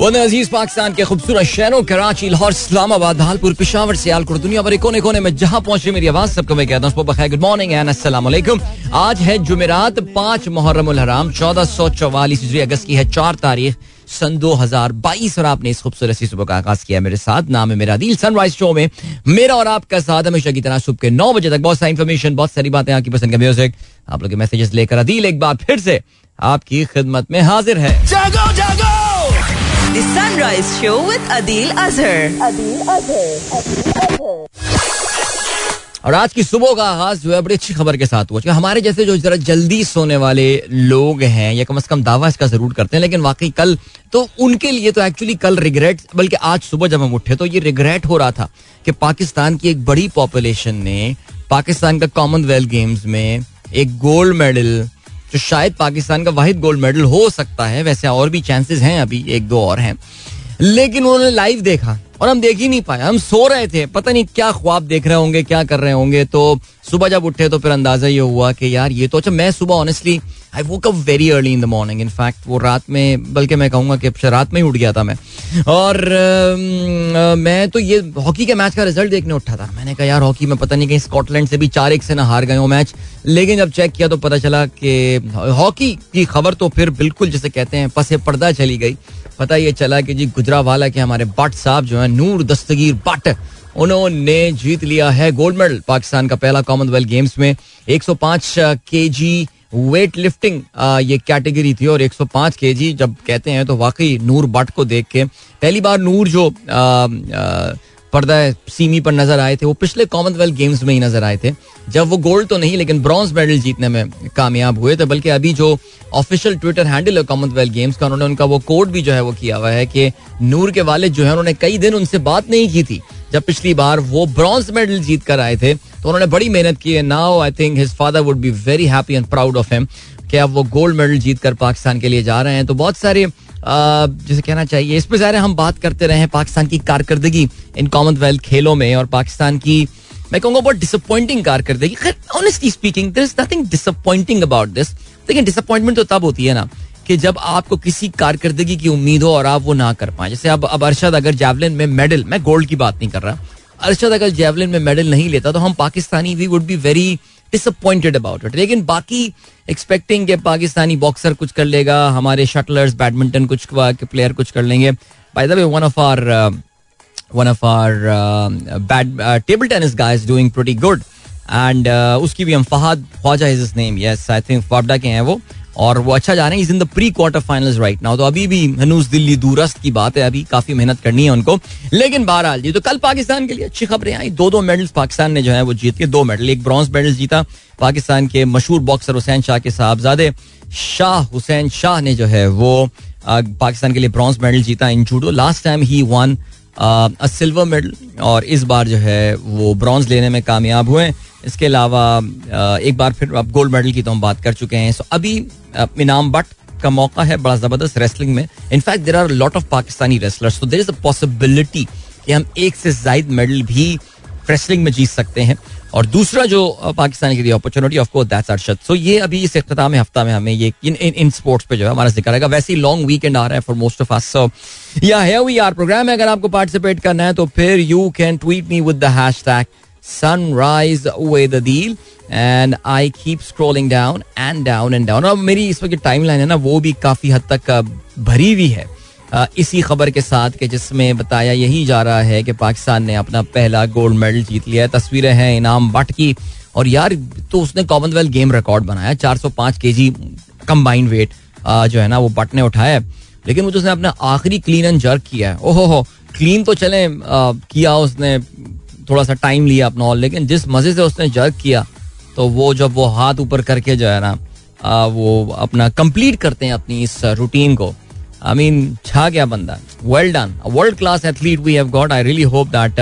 अज़ीज़ पाकिस्तान के खूबसूरत शहरों, कराची, लाहौर, इस्लामाबाद, धालपुर, पिशावर, सियालकोट, दुनिया भर कोने कोने में जहाँ पहुँचे मेरी आवाज़, सबको मैं कहता हूँ गुड मॉर्निंग एंड अस्सलाम आज है जुमेरात, पाँच मुहर्रम हराम, चौदह सौ चौवालीस अगस्त की है चार तारीख, सन 2022 और आपने इस खूबसूरत सी सुबह का आगाज़ किया मेरे साथ। नाम है मेरा दिल सनराइज शो में मेरा और आपका साथ हमेशा की तरह सुबह के नौ बजे तक बहुत सारी इन्फॉर्मेशन बहुत सारी बातें आपकी पसंद का म्यूज़िक आप लोग के मैसेजेस लेकर अदील एक बार फिर से आपकी खिदमत में हाजिर है। जागो जागो! The Sunrise Show with Adil Azhar. Adil Azhar. और आज की सुबह का आगाज़ जो है बड़ी अच्छी खबर के साथ हुआ हमारे जैसे जो जरा जल्दी सोने वाले लोग हैं या कम अज कम दावा इसका ज़रूर करते हैं लेकिन वाकई कल तो उनके लिए तो एक्चुअली कल रिग्रेट बल्कि आज सुबह जब हम उठे तो ये रिग्रेट हो रहा था कि पाकिस्तान की एक बड़ी पॉपुलेशन ने पाकिस्तान का कॉमनवेल्थ गेम्स में एक गोल्ड मेडल जो शायद पाकिस्तान का वाहिद गोल्ड मेडल हो सकता है, वैसे और भी चांसेस हैं अभी, एक दो और हैं। लेकिन उन्होंने लाइव देखा और हम देख ही नहीं पाए। हम सो रहे थे। पता नहीं क्या ख्वाब देख रहे होंगे क्या कर रहे होंगे। तो सुबह जब उठे तो फिर अंदाज़ा ये हुआ कि यार ये तो अच्छा मैं सुबह ऑनेस्टली आई वो कब very early in the morning in fact वो रात में बल्कि मैं कहूँगा कि रात में ही उठ गया था मैं। और आ, मैं तो ये हॉकी के मैच का रिज़ल्ट देखने उठा था। मैंने कहा यार हॉकी में पता नहीं कहीं स्कॉटलैंड से भी चार एक से ना हार गए हो मैच लेकिन जब चेक किया तो पता चला कि हॉकी की खबर तो फिर बिल्कुल जैसे कहते हैं पसे पर्दा चली गई। पता ये चला कि जी गुजरा वाला के हमारे बट साहब जो है नूर दस्तगीर बट उन्होंने जीत लिया है गोल्ड मेडल पाकिस्तान का पहला कॉमनवेल्थ गेम्स में। 105 केजी वेट लिफ्टिंग ये कैटेगरी थी और 105 केजी जब कहते हैं तो वाकई नूर बट को देख के पहली बार नूर जो आ, आ, पर्दा सीमी पर नज़र आए थे। वो पिछले कॉमनवेल्थ गेम्स में ही नज़र आए थे। जब वो गोल्ड तो नहीं, लेकिन ब्रॉन्ज मेडल जीतने में कामयाब हुए थे, बल्कि अभी जो ऑफिशियल ट्विटर हैंडल है कॉमनवेल्थ गेम्स का, उन्होंने उनका वो कोड भी जो है वो किया हुआ है कि नूर के वाले जो है, उन्होंने कई दिन उनसे बात नहीं की थी। जब पिछली बार वो ब्रॉन्ज मेडल जीत कर आए थे तो उन्होंने बड़ी मेहनत की है। Now I think his father would be very happy and proud of him कि अब वो गोल्ड मेडल जीत कर पाकिस्तान के लिए जा रहे हैं। तो बहुत सारे जिसे कहना चाहिए, इस पर ज़ाहिर हम बात करते रहे हैं पाकिस्तान की कारकर्दगी इन कॉमनवेल्थ खेलों में और पाकिस्तान की, मैं कहूँगा बहुत डिसअपॉइंटिंग कारकर्दगी। Honestly speaking there is nothing disappointing about this लेकिन डिसअपॉइंटमेंट तो तब होती है ना कि जब आपको किसी कारकर्दगी की उम्मीद हो और आप वो ना कर पाए। जैसे अब अब अरशद अगर जैवलिन में मेडल मैं गोल्ड की बात नहीं कर रहा। अरशद अगर जैवलिन में मेडल नहीं लेता तो हम Pakistani we would be very disappointed about it लेकिन बाकी एक्सपेक्टिंग के पाकिस्तानी बॉक्सर कुछ कर लेगा, हमारे शटलर्स बैडमिंटन कुछ प्लेयर कुछ कर लेंगे। By the way one of our one of our bad table tennis guys doing pretty good and उसकी भी हम Fahad Khawaja is name yes I think फाबडा के हैं वो। और वो अच्छा जा रहे हैं। Is in the pre quarter finals right now तो अभी भी हनूज दिल्ली दूरस्त की बात है। अभी काफ़ी मेहनत करनी है उनको। लेकिन बहरहाल जी तो कल पाकिस्तान के लिए अच्छी खबरें आई। दो दो मेडल्स पाकिस्तान ने जो है वो जीत के दो मेडल एक ब्रॉन्ज मेडल जीता। पाकिस्तान के मशहूर बॉक्सर हुसैन शाह के साहबजादे शाह हुसैन शाह ने जो है वो पाकिस्तान के लिए ब्रॉन्ज मेडल जीता in judo last time he won silver medal और इस बार जो है वो ब्रॉन्ज लेने में कामयाब हुए। इसके अलावा एक बार फिर अब गोल्ड मेडल की तो हम बात कर चुके हैं। सो अभी इनाम बट का मौका है बड़ा ज़बरदस्त रेसलिंग में। In fact there are lot of Pakistani wrestlers तो देर इज़ अ पॉसिबिलिटी कि हम एक से जायद मेडल भी रेसलिंग में जीत सकते हैं। और दूसरा जो पाकिस्तान के लिए opportunity of course Arshad so ये अभी इस अख्ताम हफ़्ता में हमें ये इन इन, इन स्पोर्ट्स पे जो है हमारा ज़िक्र रहेगा वैसे ही लॉन्ग वीकेंड आ रहा है for most of us so या है वी आर प्रोग्राम में अगर आपको पार्टिसिपेट करना है तो फिर you can tweet me with the hashtag sunrise with deal and I keep scrolling down and down and down और मेरी इस वक्त टाइम लाइन है ना, वो भी काफ़ी हद तक भरी हुई है। इसी खबर के साथ के जिसमें बताया यही जा रहा है कि पाकिस्तान ने अपना पहला गोल्ड मेडल जीत लिया। है तस्वीरें हैं इनाम बट की और यार तो उसने कॉमनवेल्थ गेम रिकॉर्ड बनाया 405 केजी कंबाइंड वेट जो है ना, वो बट ने उठाया। है लेकिन वो तो उसने अपना आखिरी क्लीन एंड जर्क किया है ओहो हो क्लीन तो चले किया उसने थोड़ा सा टाइम लिया अपना और, लेकिन जिस मज़े से उसने जर्क किया तो वो जब वो हाथ ऊपर करके जो है ना वो अपना कंप्लीट करते हैं अपनी इस रूटीन को। आई मीन छा गया बंदा। Well done world class athlete we have got I really hope that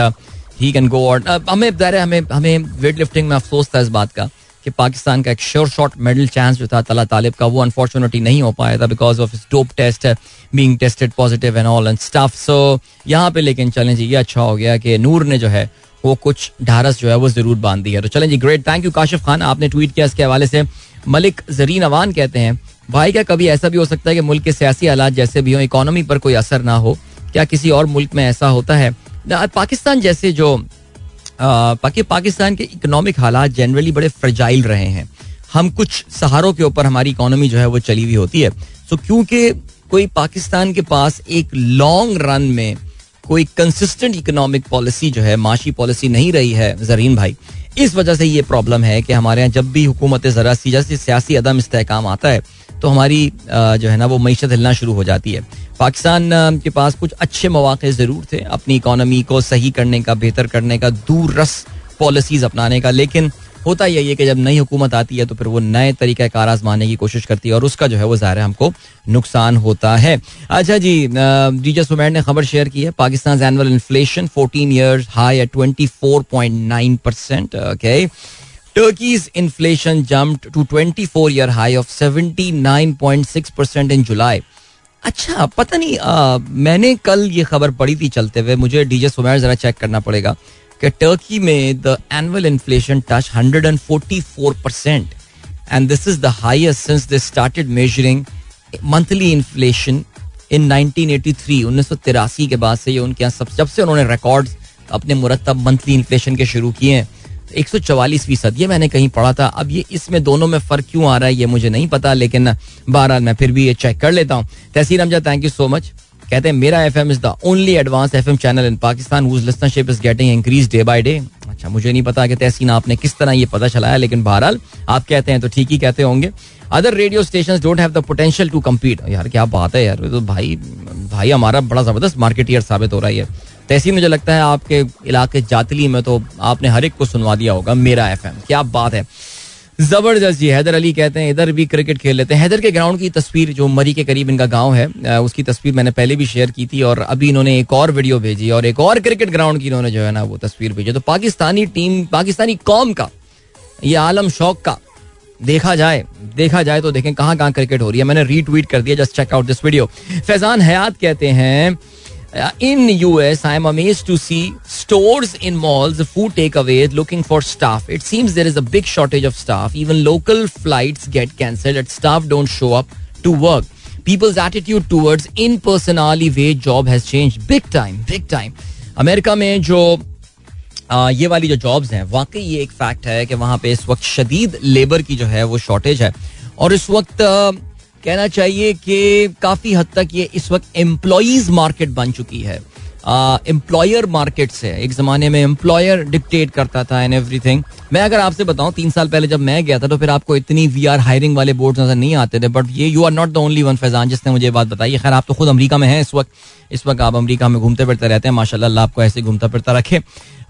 he can go और हमें हमें हमें वेट लिफ्टिंग में अफसोस था इस बात का कि पाकिस्तान का एक श्योर शॉट मेडल चांस जो था तला तालिब का, वो अनफॉर्चुनेटली नहीं हो पाया था because of dope test being tested positive and all and stuff so यहाँ पे लेकिन चलें जी ये अच्छा हो गया कि नूर ने जो है वो कुछ ढारस जो है वो ज़रूर बाँध दी है। तो चलें जी great thank you Kashif Khan, आपने ट्वीट किया, इसके हवाले से मलिक जरीन अवान कहते हैं, भाई क्या कभी ऐसा भी हो सकता है कि मुल्क के सियासी हालात जैसे भी हों इकोनॉमी पर कोई असर ना हो? क्या किसी और मुल्क में ऐसा होता है? पाकिस्तान जैसे जो बाकी पाकिस्तान के इकोनॉमिक हालात जनरली बड़े फ्रजाइल रहे हैं। हम कुछ सहारों के ऊपर हमारी इकोनॉमी जो है वो चली हुई होती है। सो क्योंकि कोई पाकिस्तान के पास एक लॉन्ग रन में कोई कंसिस्टेंट इकोनॉमिक पॉलिसी जो है, माशी पॉलिसी नहीं रही है, जरीन भाई। इस वजह से ये प्रॉब्लम है कि हमारे यहाँ जब भी हुकूमत ज़रा सी, जैसे सियासी अदम इसकाम आता है तो हमारी जो है ना, वो मीशत हिलना शुरू हो जाती है। पाकिस्तान के पास कुछ अच्छे मौके ज़रूर थे अपनी इकोनॉमी को सही करने का, बेहतर करने का, दूर रस पॉलिसीज़ अपनाने का, लेकिन होता यही है कि जब नई हुकूमत आती है तो फिर वो नए तरीके कार आजमाने की कोशिश करती है और उसका जो है वो ज़ाहिर हमको नुकसान होता है। अच्छा जी डीजे सुमेर ने खबर शेयर की है Pakistan annual inflation fourteen years high at twenty four point nine percent okay Turkey's inflation jumped to 24 year high of 79.6% in July. अच्छा पता नहीं आ, मैंने कल ये खबर पढ़ी थी चलते हुए मुझे डीजे सुमेर जरा चेक करना पड़ेगा। कि टर्की में the annual inflation touch 144 percent and this is the highest since they started measuring monthly inflation in 1983 1983 के बाद से ये उनके यहाँ सब, जब से उन्होंने रिकॉर्ड्स अपने मुरतब मंथली इन्फ्लेशन के शुरू किए हैं, एक सौ चवालीस फ़ीसद, ये मैंने कहीं पढ़ा था। अब ये इसमें दोनों में फ़र्क क्यों आ रहा है, ये मुझे नहीं पता, लेकिन बहरहाल मैं फिर भी ये चेक कर लेता हूँ। तहसीन अमजा थैंक यू सो मच कहते हैं, मेरा F M is the only advance F M channel in Pakistan whose listenership is getting increase day by day अच्छा मुझे नहीं पता कि तहसीन आपने किस तरह ये पता चलाया, लेकिन बहरहाल आप कहते हैं तो ठीक ही कहते होंगे। Other radio station don't have the potential to compete यार, क्या बात है यार तो भाई भाई हमारा बड़ा ज़बरदस्त मार्केटियर साबित हो रहा है तहसीन, मुझे लगता है आपके इलाके जातली में तो आपने हर एक को सुनवा दिया होगा, मेरा एफएम क्या बात है। ज़बरदस्त जी, हैदर अली कहते हैं, इधर भी क्रिकेट खेल लेते हैं। हैदर के ग्राउंड की तस्वीर जो मरी के करीब इनका गाँव है उसकी तस्वीर मैंने पहले भी शेयर की थी और अभी इन्होंने एक और वीडियो भेजी और एक और क्रिकेट ग्राउंड की इन्होंने जो है ना वो तस्वीर भेजी। तो पाकिस्तानी टीम, पाकिस्तानी कौम का, ये आलम शौक का, देखा जाए देखा जाए तो देखें कहाँ कहाँ क्रिकेट हो रही है। मैंने रीट्वीट कर दिया, just check out this video. Faizan Hayat कहते हैं in US, I am amazed to see stores in malls, food takeaways, looking for staff. It seems there is a big shortage of staff. Even local flights get cancelled and staff don't show up to work. People's attitude towards in-person hourly wage job has changed big time, big time. America में जो आ, ये वाली जो jobs हैं वाकई ये एक fact है कि वहाँ पे इस वक्त शदीद लेबर की जो है वो शॉर्टेज है और इस वक्त कहना चाहिए कि काफ़ी हद तक ये इस वक्त एम्प्लॉज मार्केट बन चुकी है। एम्प्लॉयर मार्केट से एक जमाने में एम्प्लॉयर डिक्टेट करता था एंड एवरीथिंग मैं अगर आपसे बताऊँ, तीन साल पहले जब मैं गया था तो फिर आपको इतनी वी आर हायरिंग वाले बोर्ड नज़र नहीं आते थे बट ये you are not the only one Faizan, जिसने मुझे बात बताई। खैर, आप तो खुद अमरीका में हैं इस वक्त। इस वक्त आप अमरीका में घूमते फिरते रहते हैं। माशाल्लाह आपको ऐसे घूमता फिरता रखे।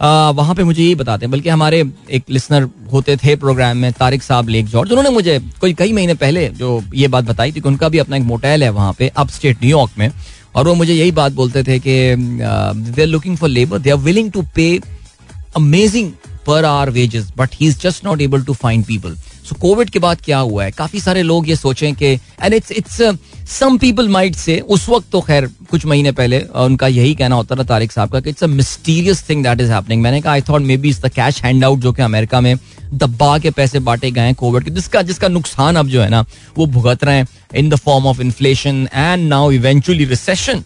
वहाँ पे मुझे यही बताते हैं, बल्कि हमारे एक लिसनर होते थे प्रोग्राम में, तारिक साहब लेक जॉर्ज उन्होंने मुझे कोई कई महीने पहले जो ये बात बताई थी कि उनका भी अपना एक मोटेल है वहाँ पे अप स्टेट न्यूयॉर्क में। और वो मुझे यही बात बोलते थे कि they are looking for labour they are willing to pay amazing per hour wages but he is just not able to find people so covid के बाद क्या हुआ है? काफ़ी सारे लोग ये सोचें कि and it's it's some people might say उस वक्त तो खैर, कुछ महीने पहले उनका यही कहना होता था तारिक साहब का कि it's a mysterious thing that is happening मैंने कहा I thought may be is the cash hand out जो कि अमेरिका में दबा के पैसे बांटे गए हैं कोविड के, जिसका जिसका नुकसान अब जो है ना, वो भुगत रहे हैं in the form of inflation and now eventually recession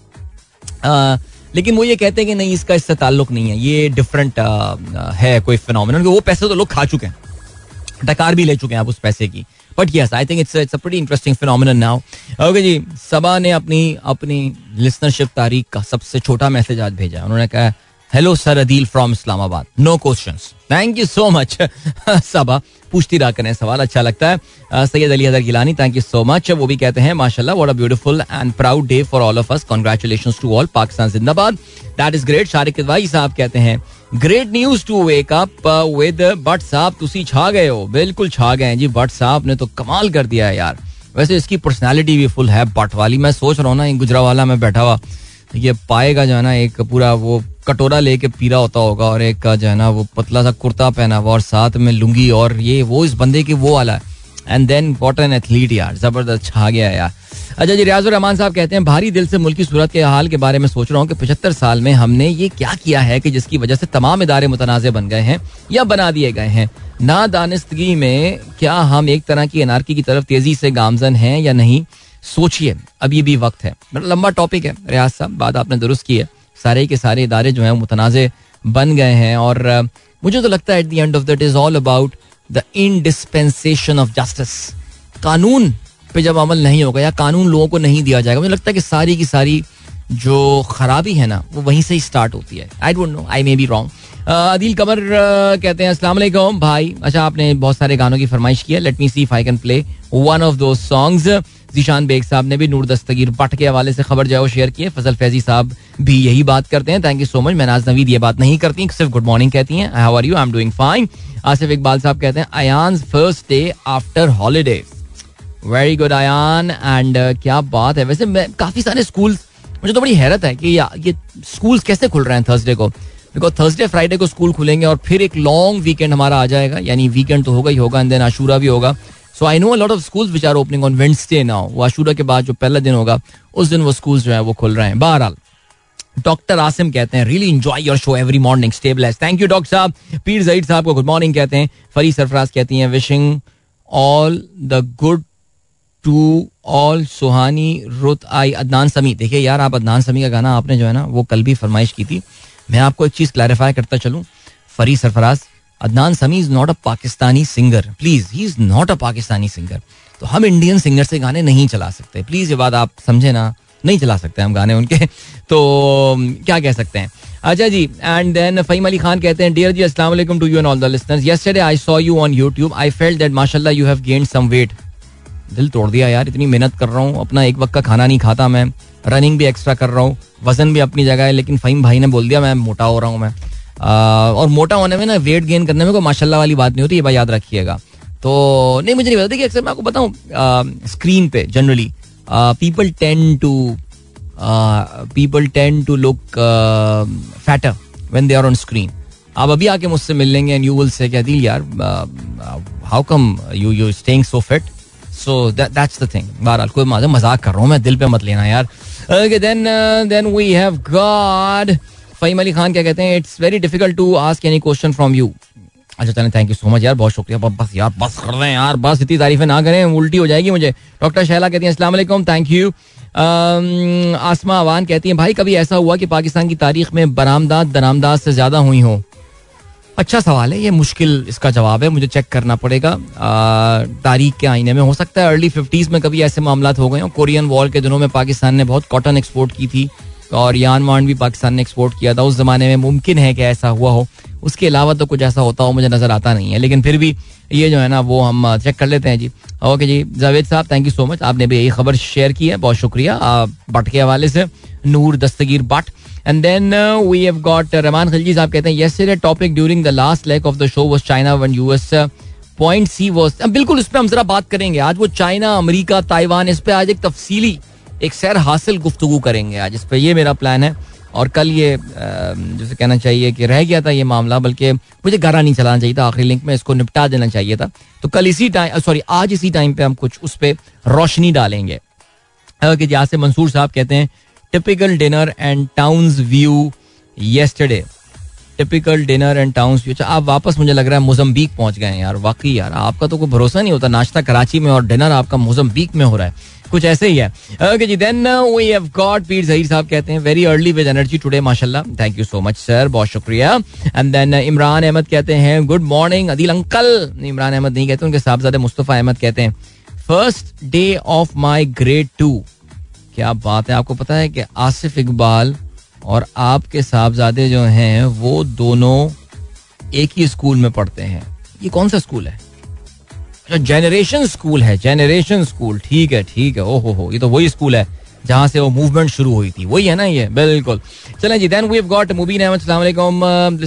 लेकिन वो ये कहते हैं कि नहीं, इसका इससे ताल्लुक नहीं है। ये डिफरेंट है कोई फिनोमिन वो पैसे तो लोग खा चुके हैं। डकार भी ले चुके हैं आप उस पैसे की। But yes I think it's it's a pretty interesting phenomenon now okay जी, सबा ने अपनी अपनी लिसनरशिप तारीख का सबसे छोटा मैसेज आज भेजा उन्होंने कहा hello sir Adeel from Islamabad no question thank you so much Saba पूछती रहा करें सवाल अच्छा लगता है। Syed Ali Hajar Gilani thank you so much वो भी कहते हैं, माशाल्लाह what a beautiful and proud day for all of us congratulations to all Pakistan जिंदाबाद. दैट इज़ ग्रेट शारिक भाई साहब कहते हैं great news to wake up with but साहब तुसी छा गए हो। बिल्कुल छा गए हैं जी। बट साहब ने तो कमाल कर दिया है यार। वैसे इसकी पर्सनैलिटी भी फुल है बट वाली मैं सोच रहा हूँ ना गुजरा वाला में बैठा हुआ ये पाएगा जो है ना, एक पूरा वो कटोरा लेके पीरा होता होगा और एक, जो है ना, वो पतला सा कुर्ता पहना हुआ और साथ में लुंगी और ये वो इस बंदे की वो वाला है। And then what an athlete यार। ज़बरदस्त छा गया यार। अच्छा जी, रियाज रहमान साहब कहते हैं, भारी दिल से मुल्क की सूरत के हाल के बारे में सोच रहा हूँ कि पचहत्तर साल में हमने ये क्या किया है कि जिसकी वजह से तमाम इदारे मुतनाज़ बन गए हैं या बना दिए गए हैं? ना दानस्तगी में क्या हम एक तरह की एनआरकी की तरफ़ तेज़ी से गामजन हैं या नहीं? सोचिए अभी भी वक्त है। मतलब लंबा टॉपिक है, रियाज साहब, बात आपने दुरुस्त की है। सारे के सारे इदारे जो हैं मुतनाज़ बन गए हैं और मुझे तो लगता है at the end of that is all about the indispensation of justice कानून पे जब अमल नहीं होगा या कानून लोगों को नहीं दिया जाएगा, मुझे लगता है कि सारी की सारी जो खराबी है ना, वो वहीं से ही स्टार्ट होती है। I don't know I may be wrong Adeel Qamar कहते हैं, अस्सलाम वालेकुम भाई। अच्छा आपने बहुत सारे गानों की फरमाइश की है। Let me see I can play one of those songs Zeeshan Baig साहब ने भी नूर दस्तगीर पट के हवाले से खबर जो है वो शेयर की है। फजल फैजी साहब भी यही बात करते हैं। Thank you so much Mehnaz Naveed ये बात नहीं करती, सिर्फ़ गुड मॉर्निंग कहती हैं। How are you I am doing fine Asif Iqbal साहब कहते हैं Ayan first day after holiday very good Ayan and क्या बात है? वैसे मैं काफ़ी सारे स्कूल मुझे तो बड़ी हैरत है कि ये स्कूल कैसे खुल रहे हैं थर्सडे को? बिकॉज़ थर्सडे फ्राइडे को स्कूल खुलेंगे और फिर एक लॉन्ग वीकेंड हमारा आ जाएगा। यानी वीकेंड तो होगा ही होगा एंड देन आशूरा भी होगा। So I know a lot of schools which are opening on Wednesday now वो आशूरा के बाद जो पहला दिन होगा, उस दिन वो स्कूल जो है वो खुल रहे हैं। बहरहाल डॉक्टर आसिम कहते हैं really enjoy your show every morning stable thank you doctor साहब। पीर जईद साहब को गुड मॉर्निंग कहते हैं। फरी सरफराज कहती हैं wishing all the good to all सुहानी रुत आई अदनान समी। देखिए यार, आप अदनान समी का गाना आपने जो है ना, वो कल भी फरमाइश की थी। मैं आपको एक चीज़ क्लैरिफाई करता चलूँ। Fari Sarfaraz, Adnan Sami is not a Pakistani singer please he is not a Pakistani singer तो हम इंडियन सिंगर से गाने नहीं चला सकते। प्लीज़ ये बात आप समझे ना, नहीं चला सकते हम गाने उनके। तो क्या कह सकते हैं? अच्छा जी एंड देन फहीम अली खान कहते हैं डियर जी, अस्सलाम वालेकुम to you and all the listeners yesterday I saw you on YouTube I felt that माशाल्लाह you have gained some weight दिल तोड़ दिया यार, इतनी मेहनत कर रहा हूँ, अपना एक वक्त का खाना नहीं खाता मैं रनिंग भी एक्स्ट्रा कर रहा हूँ, वज़न भी अपनी जगह है, लेकिन फहीम भाई ने बोल दिया, मैं मोटा हो रहा हूँ मैं। और मोटा होने में ना वेट गेन करने में कोई माशाल्लाह वाली बात नहीं होती, ये बात याद रखिएगा। तो नहीं, मुझे नहीं पता कि अक्सर मैं आपको बताऊँ स्क्रीन पे generally people tend to people tend to look fatter when they are on screen आप अभी आके मुझसे मिल लेंगे एंड यू विल से क्या दिल यार how come you you staying so fit so that's the thing बहरहाल, कोई मज़ाक कर रहा हूँ, मैं दिल पे मत लेना यार। Okay then then we have got Faheem Ali Khan क्या कहते हैं it's very difficult to ask any question from you अच्छा चलें थैंक यू सो मच यार, बहुत शुक्रिया। बस यार, बस कर रहे हैं यार, बस इतनी तारीफें ना करें, उल्टी हो जाएगी मुझे। डॉक्टर शैला कहती हैं वालेकुम थैंक यू आसमा अवान कहती हैं, भाई, कभी ऐसा हुआ कि पाकिस्तान की तारीख में बरामदाद दरामदाद से ज़्यादा हुई हो? अच्छा सवाल है, ये मुश्किल इसका जवाब है, मुझे चेक करना पड़ेगा। तारीख के आईने में हो सकता है अर्ली फिफ्टीज में कभी ऐसे मामला हो गए हो। कोरियन वॉर के दिनों में पाकिस्तान ने बहुत कॉटन एक्सपोर्ट की थी और यान वान भी पाकिस्तान ने एक्सपोर्ट किया था। उस जमाने में मुमकिन है कि ऐसा हुआ हो। उसके अलावा तो कुछ ऐसा होता हो, मुझे नज़र आता नहीं है। लेकिन फिर भी ये जो है ना, वो हम चेक कर लेते हैं जी। ओके जी, जावेद साहब थैंक यू सो मच आपने भी यही खबर शेयर की है। बहुत शुक्रिया बट के हवाले से। Noor Dastgir Butt and then we have got Rehman Khilji साहब कहते हैं yesterday topic during the last leg of the show was China one US point see was बिल्कुल उस पर हम जरा बात करेंगे. आज वो चाइना अमेरिका, ताइवान, इस पे आज एक तफसीली, एक सैर हासिल गुफ्तु करेंगे आज. इस पर ये मेरा प्लान है. और कल ये जैसे कहना चाहिए कि रह गया था ये मामला, बल्कि मुझे गारा नहीं चलाना चाहिए था, आखिरी लिंक में इसको निपटा देना चाहिए था. तो कल इसी टाइम सॉरी आज इसी टाइम पे हम कुछ उस पर रोशनी डालेंगे. कि जहाँ से मंसूर साहब कहते हैं typical dinner and towns view yesterday typical dinner and towns view आप वापस मुझे लग रहा है मोजम्बीक पहुँच गए हैं यार, वाकई यार, आपका तो कोई भरोसा नहीं होता नाश्ता कराची में और डिनर आपका मोजम्बीक में हो रहा है। कुछ ऐसे ही है। Okay ji then we have got Pir Zaheer साहब कहते हैं very early with energy today माशाल्लाह। Thank you so much sir बहुत शुक्रिया। एंड देन इमरान अहमद कहते हैं good morning Adil uncle. Imran Ahmed नहीं कहते, उनके साहबजादे मुस्तफ़ा अहमद कहते हैं first day of my grade two क्या बात है? आपको पता है कि आसिफ इकबाल और आपके साहबजादे जो हैं, वो दोनों एक ही स्कूल में पढ़ते हैं। ये कौन सा स्कूल है? जेनरेशन स्कूल है जेनरेशन स्कूल ठीक है ठीक है। ओहो हो, ये तो वही स्कूल है जहाँ से वो मूवमेंट शुरू हुई थी। वही है ना ये? बिल्कुल। चलें जी then we have got Mubeen Ahmed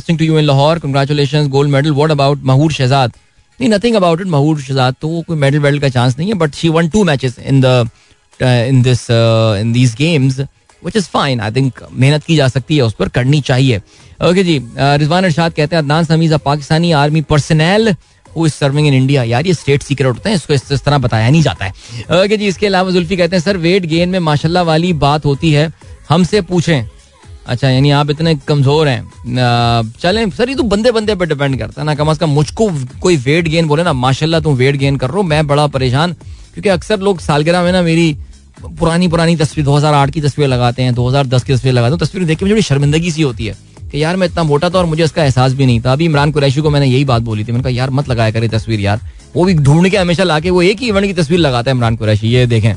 to you in Lahore congratulations gold medal what about Mahoor Shahzad नहीं nothing about it Mahoor Shahzad तो कोई मेडल वेडल का चांस नहीं है but she won two matches in the in this in these games which is fine I think मेहनत की जा सकती है उस पर करनी चाहिए। ओके okay जी रिजवान अरशाद कहते हैं Adnan Sami's a Pakistani army personnel who is serving in India यार ये स्टेट सीक्रेट होते हैं इसको इस, तरह बताया नहीं जाता है। ओके okay जी इसके अलावा जुल्फी कहते हैं सर वेट गेन में माशाल्लाह वाली बात होती है हमसे पूछें। अच्छा यानी आप इतने कमज़ोर हैं। चलें सर ये तो बंदे बंदे पे डिपेंड करता है ना कम अज कम मुझको कोई वेट गेन बोले ना माशाल्लाह तुम वेट गेन कर रहे हो मैं बड़ा परेशान क्योंकि अक्सर लोग सालगिरह में ना मेरी पुरानी पुरानी तस्वीर 2008 की तस्वीर लगाते हैं 2010 की तस्वीर लगाते हैं। तस्वीर देख के मुझे शर्मिंदगी सी होती है कि यार मैं इतना मोटा था और मुझे इसका एहसास भी नहीं था। अभी इमरान कुरैशी को मैंने यही बात बोली थी, मैंने कहा, यार मत लगाया करे तस्वीर यार। वो भी ढूंढ के हमेशा लाके वो एक ही इवेंट की तस्वीर लगाता है इमरान कुरैशी, ये देखें।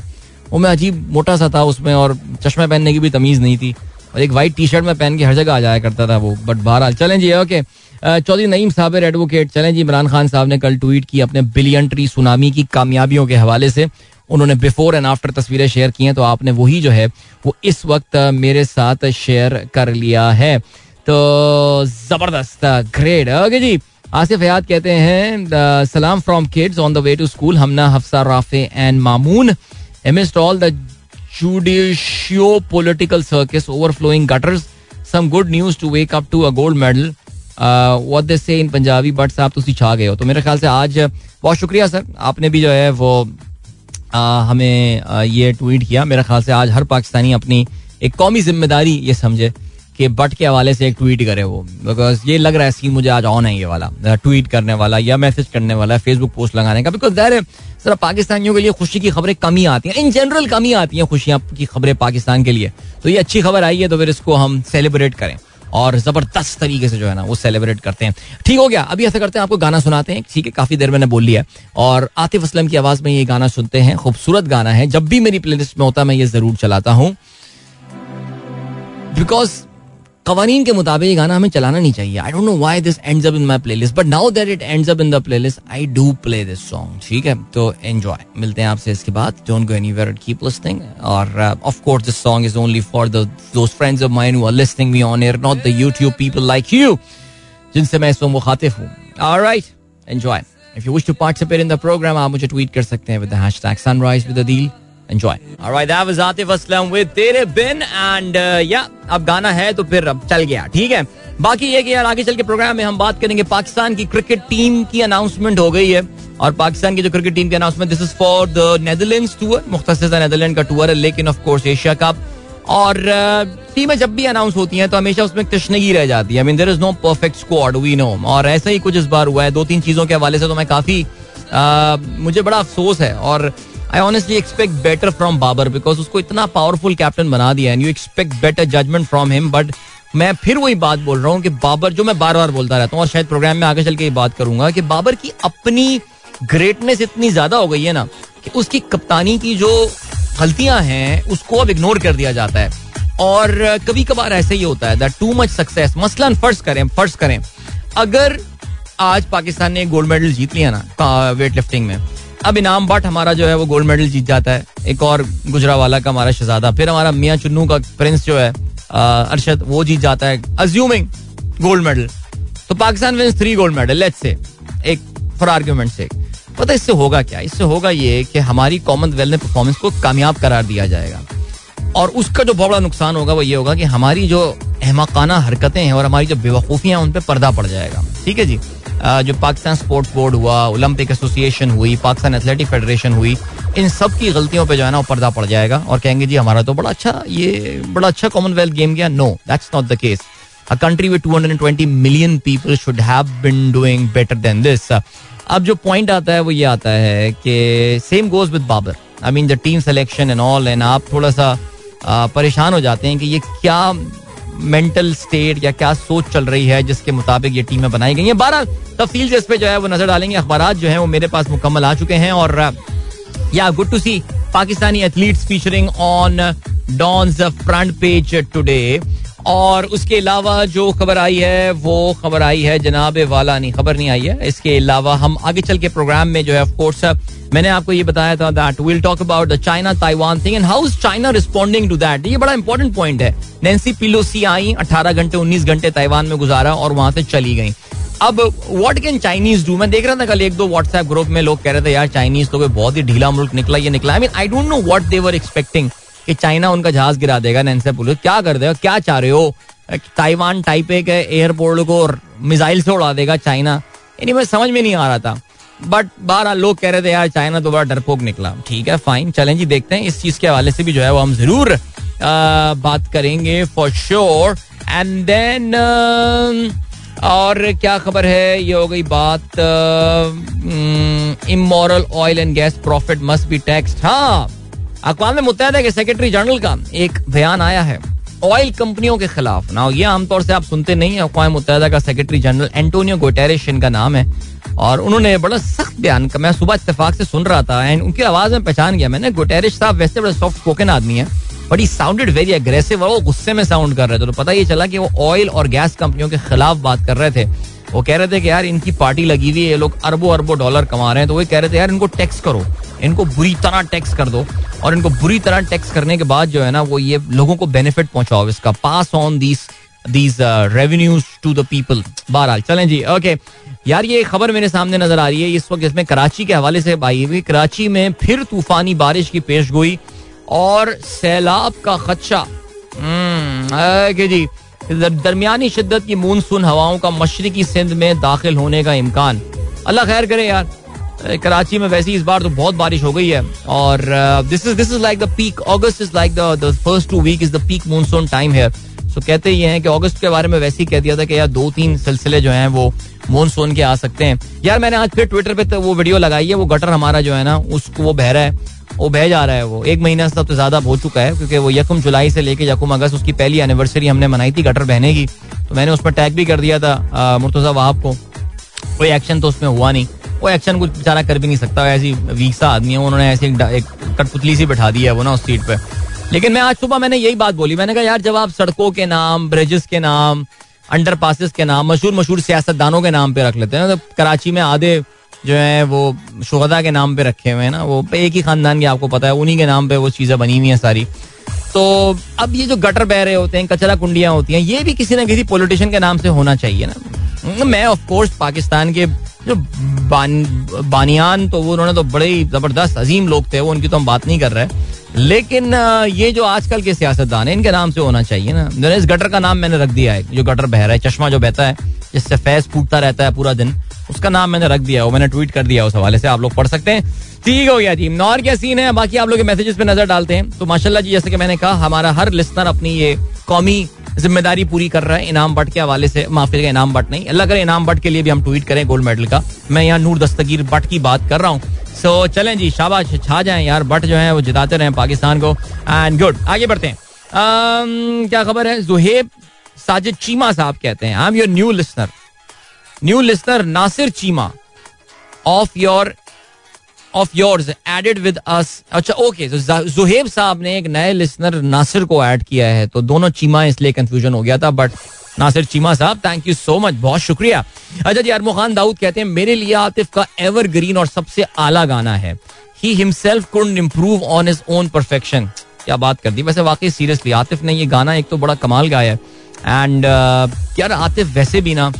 वो मैं अजीब मोटा सा था उसमें और चश्मे पहनने की भी तमीज नहीं थी। और एक वाइट टी शर्ट में पहन के हर जगह आ जाया करता था वो बट बहरहाल। चलें जी ओके चौधरी नईम साबिर एडवोकेट चलें जी, इमरान खान साहब ने कल ट्वीट की अपने बिलियन ट्री सुनामी की कामयाबियों के हवाले से। उन्होंने बिफोर एंड आफ्टर तस्वीरें शेयर की हैं तो आपने वही जो है, वो इस वक्त मेरे साथ शेयर कर लिया है। तो ज़बरदस्त ग्रेट ओके जी, आसिफ हयात कहते हैं सलाम from kids on the way to school Hamna, Hafsa, Rafay and Mamoon. Amidst all the judicio political circus overflowing gutters some good news to wake up to a gold medal what they say in Punjabi but साहब तुसी छा गए हो। तो मेरे ख्याल से आज बहुत शुक्रिया सर। आपने भी जो है वो आ, हमें आ, ये ट्वीट किया। मेरे ख्याल से आज हर पाकिस्तानी अपनी एक कौमी ज़िम्मेदारी ये समझे कि बट के हवाले से एक ट्वीट करे वो। बिकॉज़ ये लग रहा है सीन मुझे आज ऑन है ये वाला। ट्वीट करने वाला या मैसेज करने वाला फेसबुक पोस्ट लगाने का। बिकॉज़ दैर सर पाकिस्तानियों के लिए खुशी की खबरें कमी आती हैं। इन जनरल कमी आती हैं खुशियाँ की खबरें पाकिस्तान के लिए। तो ये अच्छी खबर आई है तो फिर इसको हम सेलिब्रेट करें। और ज़बरदस्त तरीके से जो है ना, वो सेलिब्रेट करते हैं। ठीक हो गया, अभी ऐसा करते हैं, आपको गाना सुनाते हैं। ठीक है, काफ़ी देर मैंने बोल लिया और आतिफ असलम की आवाज़ में ये गाना सुनते हैं, खूबसूरत गाना है। जब भी मेरी प्ले में होता मैं ये ज़रूर चलाता हूँ। बिकॉज़ कवानीन के मुताबिक गाना हमें चलाना नहीं चाहिए। I don't know why this ends up in my playlist but now that it ends up in the playlist I do play this song ठीक है? तो एंजॉय मिलते हैं आपसे इसके बाद. Don't go anywhere keep listening और of course this song is only for the those friends of mine are listening me on air not the YouTube people like you जिनसे मैं इस मुखातिब हूँ. Alright enjoy if you wish to participate in the program आप मुझे tweet कर सकते हैं with the hashtag Sunrise with Adeel enjoy alright that was Atif Aslam with Tere Bin and या अब गाना है तो फिर अब चल गया, ठीक है? बाकी ये कि यार आगे चल के प्रोग्राम में हम बात करेंगे पाकिस्तान की क्रिकेट टीम की अनाउंसमेंट हो गई है। और पाकिस्तान की जो क्रिकेट टीम की announcement this is for the Netherlands tour मुख्तसर नेदरलैंड का टूर है, लेकिन ऑफ़ कोर्स एशिया कप और टीमें जब भी अनाउंस होती हैं तो हमेशा उसमें तशनगी रह जाती है। I mean there is no perfect squad we know और ऐसा ही कुछ इस बार हुआ है दो तीन चीज़ों के हवाले से तो मैं काफ़ी मुझे बड़ा अफसोस है। और I honestly expect better from Babar because उसको इतना पावरफुल कैप्टन बना दिया and you expect better judgement from him but मैं फिर वही बात बोल रहा हूँ कि बाबर जो मैं बार बार बोलता रहता हूँ और शायद प्रोग्राम में आगे चल के ये बात करूँगा कि बाबर की अपनी ग्रेटनेस इतनी ज़्यादा हो गई है ना कि उसकी कप्तानी की जो गलतियाँ हैं उसको अब इग्नोर कर दिया जाता है और कभी कभार ऐसे ही होता है दैट टू मच सक्सेस मसलन फ़र्ज़ करें फ़र्ज़ करें अगर आज पाकिस्तान ने गोल्ड मेडल जीत लिया ना वेट लिफ्टिंग में अब इनाम बट हमारा जो है वो गोल्ड मेडल जीत जाता है। एक और गुजरा वाला का हमारा शहजादा। फिर हमारा मियाँ चुन्नू का प्रिंस जो है अरशद, वो जीत जाता है अज्यूमिंग गोल्ड मेडल तो Pakistan wins three gold medal let's say एक फॉर आर्ग्यूमेंट से पता इससे होगा क्या? इससे होगा ये कि हमारी कॉमनवेल्थ में परफॉर्मेंस को कामयाब करार दिया जाएगा। और उसका जो बहुत बड़ा नुकसान होगा, वो ये होगा कि हमारी जो अहमकाना हरकतें हैं और हमारी जो बेवकूफ़ियाँ उन पर पर्दा पड़ जाएगा। ठीक है जी? जो पाकिस्तान स्पोर्ट्स बोर्ड हुआ, ओलंपिक एसोसिएशन हुई, पाकिस्तान एथलेटिक फेडरेशन हुई, इन सब की गलतियों पे जो है ना पर्दा पड़ जाएगा और कहेंगे जी हमारा तो बड़ा अच्छा ये बड़ा अच्छा कॉमनवेल्थ गेम गया। No that's not the case a country with 220 million people should have been doing better than this अब जो पॉइंट आता है वो ये आता है कि same goes with Babar I mean the team selection and all and आप थोड़ा सा परेशान हो जाते हैं कि ये क्या मेंटल स्टेट या क्या सोच चल रही है जिसके मुताबिक ये टीमें बनाई गई हैं। बारह तफसील से इस पर जो है वो नज़र डालेंगे। अखबार जो है वो मेरे पास मुकम्मल आ चुके हैं और, या good to see Pakistani athletes featuring on Dawn's front page today और उसके अलावा जो खबर आई है, वो खबर आई है जनाब वाला नहीं खबर नहीं आई है। इसके अलावा हम आगे चल के प्रोग्राम में जो है ऑफ़ कोर्स मैंने आपको ये बताया था that will talk about the China Taiwan thing and how is China responding to that ये बड़ा इंपॉर्टेंट पॉइंट है। नैन्सी पिलोसी आई 18 घंटे 19 घंटे ताइवान में गुजारा और वहाँ से चली गई। अब व्हाट कैन चाइनीज़ डू मैं देख रहा था कल एक दो व्हाट्सएप ग्रुप में लोग कह रहे थे, यार चाइनीज़ तो कोई बहुत ही ढीला मुल्क निकला, ये निकला। I mean I don't know what they were expecting कि चाइना उनका जहाज़ गिरा देगा नैन्से पुलिस। क्या कर देगा? क्या चाह रहे हो? ताइवान टाइपे के एयरपोर्ट को मिसाइल से उड़ा देगा चाइना। यानी मैं समझ में नहीं आ रहा था। बट बारह लोग कह रहे थे यार चाइना तो बड़ा डरपोक निकला। ठीक है फाइन चलें जी देखते हैं। इस चीज़ के हवाले से भी जो है वो हम ज़रूर आ, बात करेंगे फॉर श्योर एंड देन और क्या खबर है? ये हो गई बात immoral oil and gas profit must be tax हाँ अकवाम मुतहदा के सेक्रेटरी जनरल का एक बयान आया है। ऑयल कंपनियों के खिलाफ। ना ये आमतौर से आप सुनते नहीं है। अकवा मुतहदा का सेक्रेटरी जनरल एंटोनियो गोटेरिश इनका नाम है। और उन्होंने बड़ा सख्त बयान का, मैं सुबह इतफाक से सुन रहा था एंड उनकी आवाज़ में पहचान गया मैंने। गोटेरिश साहब वैसे बड़ा सॉफ्ट स्पोकन आदमी है। But he sounded very aggressive और वो गुस्से में साउंड कर रहे थे। तो पता ये चला कि वो ऑयल और गैस कंपनियों के खिलाफ बात कर रहे थे। वो कह रहे थे कि यार इनकी पार्टी लगी हुई है ये लोग अरबों अरबों डॉलर कमा रहे हैं। तो वो कह रहे थे यार इनको टैक्स करो इनको बुरी तरह टैक्स कर दो और इनको बुरी तरह टैक्स करने के बाद जो है ना वो ये लोगों को बेनिफिट पहुंचाओ इसका। Pass on these these revenues to the people बहरहाल चलें जी ओके यार ये खबर मेरे सामने नज़र आ रही है इस वक्त इसमें कराची के हवाले से आई हुई। कराची में फिर तूफानी बारिश की पेश गोई और सैलाब का खदशा। हम्म, जी? दरमियानी शिद्दत की मानसून हवाओं का मशरकी सिंध में दाखिल होने का इम्कान। अल्लाह खैर करे यार। कराची में वैसे इस बार तो बहुत बारिश हो गई है। और this is this is like the peak August is like the first two week is the peak monsoon time है सो कहते ये हैं कि अगस्त के बारे में वैसे ही कह दिया था कि यार दो तीन सिलसिले जो हैं वो मानसून के आ सकते हैं। यार मैंने आज फिर ट्विटर पे तो वो वीडियो लगाई है, वो गटर हमारा जो है ना, उसको वो बह रहा है, वो बह जा रहा है वो। एक महीना से तो ज़्यादा हो चुका है, क्योंकि वो यकम जुलाई से लेके यकम अगस्त, उसकी पहली एनिवर्सरी हमने मनाई थी गटर बहने की तो मैंने उसमें टैग भी कर दिया था मुर्तजा वहाब को। कोई एक्शन तो उसमें हुआ नहीं। वो एक्शन कुछ बेचारा कर भी नहीं सकता, ऐसी वीक सा आदमी है, उन्होंने ऐसी एक कठपुतली सी बैठा दी है वो ना उस सीट पे। लेकिन मैं आज सुबह मैंने यही बात बोली। मैंने कहा, यार, जब आप सड़कों के नाम ब्रिजेस के नाम अंडर पासिस के नाम मशहूर मशहूर सियासतदानों के नाम पे रख लेते हैं तो कराची में आधे जो है, वो शुहदा के नाम पे रखे हुए हैं ना, वो एक ही खानदान की आपको पता है, उन्हीं के नाम पे वो चीज़ें बनी हुई हैं सारी। तो अब ये जो गटर बह रहे होते हैं, कचरा कुंडियाँ होती हैं, ये भी किसी ना किसी पॉलिटिशियन के नाम से होना चाहिए ना। मैं ऑफकोर्स पाकिस्तान के जो बान, बानियान तो वो उन्होंने तो बड़े ही ज़बरदस्त अजीम लोग थे वो उनकी तो हम बात नहीं कर रहे लेकिन ये जो आजकल के सियासतदान है इनके नाम से होना चाहिए ना। इस गटर का नाम मैंने रख दिया है जो गटर बह रहा है चश्मा जो बहता है जिससे फैस फूटता रहता है पूरा दिन उसका नाम मैंने रख दिया वो मैंने ट्वीट कर दिया उस हवाले से आप लोग पढ़ सकते हैं। ठीक हो गया जी नॉर क्या सीन है बाकी आप लोग मैसेजेस पे नज़र डालते हैं। तो माशाल्लाह जी जैसे कि मैंने कहा हमारा हर लिस्टर अपनी ये कौमी ज़िम्मेदारी पूरी कर रहा है इनाम बट के हवाले से माफ़ी का इनाम बट नहीं। अल्लाह करे इनाम बट के लिए भी हम ट्वीट करें गोल्ड मेडल का। मैं यहाँ नूर दस्तगीर बट की बात कर रहा हूँ। सो so, चलें जी शाबाश छा जाएँ यार बट जो है वो जिताते रहे पाकिस्तान को। एंड गुड आगे बढ़ते हैं। Um, क्या खबर है? जुहेब साजिद चीमा साहब कहते हैं I am your new listener new listener Nasir Cheema of your of yours added with us अच्छा ओके तो जुहेब साहब ने एक नए लिसनर नासिर को ऐड किया है तो दोनों चीमा इसलिए कंफ्यूजन हो गया था बट नासिर चीमा साहब थैंक यू सो मच बहुत शुक्रिया। अच्छा जी अरमो खान दाऊद कहते हैं मेरे लिए आतिफ का एवर ग्रीन और सबसे आला गाना है। He himself could improve on his own perfection क्या बात कर दी वैसे वाकई सीरियसली आतिफ ने ये गाना एक तो बड़ा कमाल गाया है। एंड uh, यार आतिफ वैसे भी ना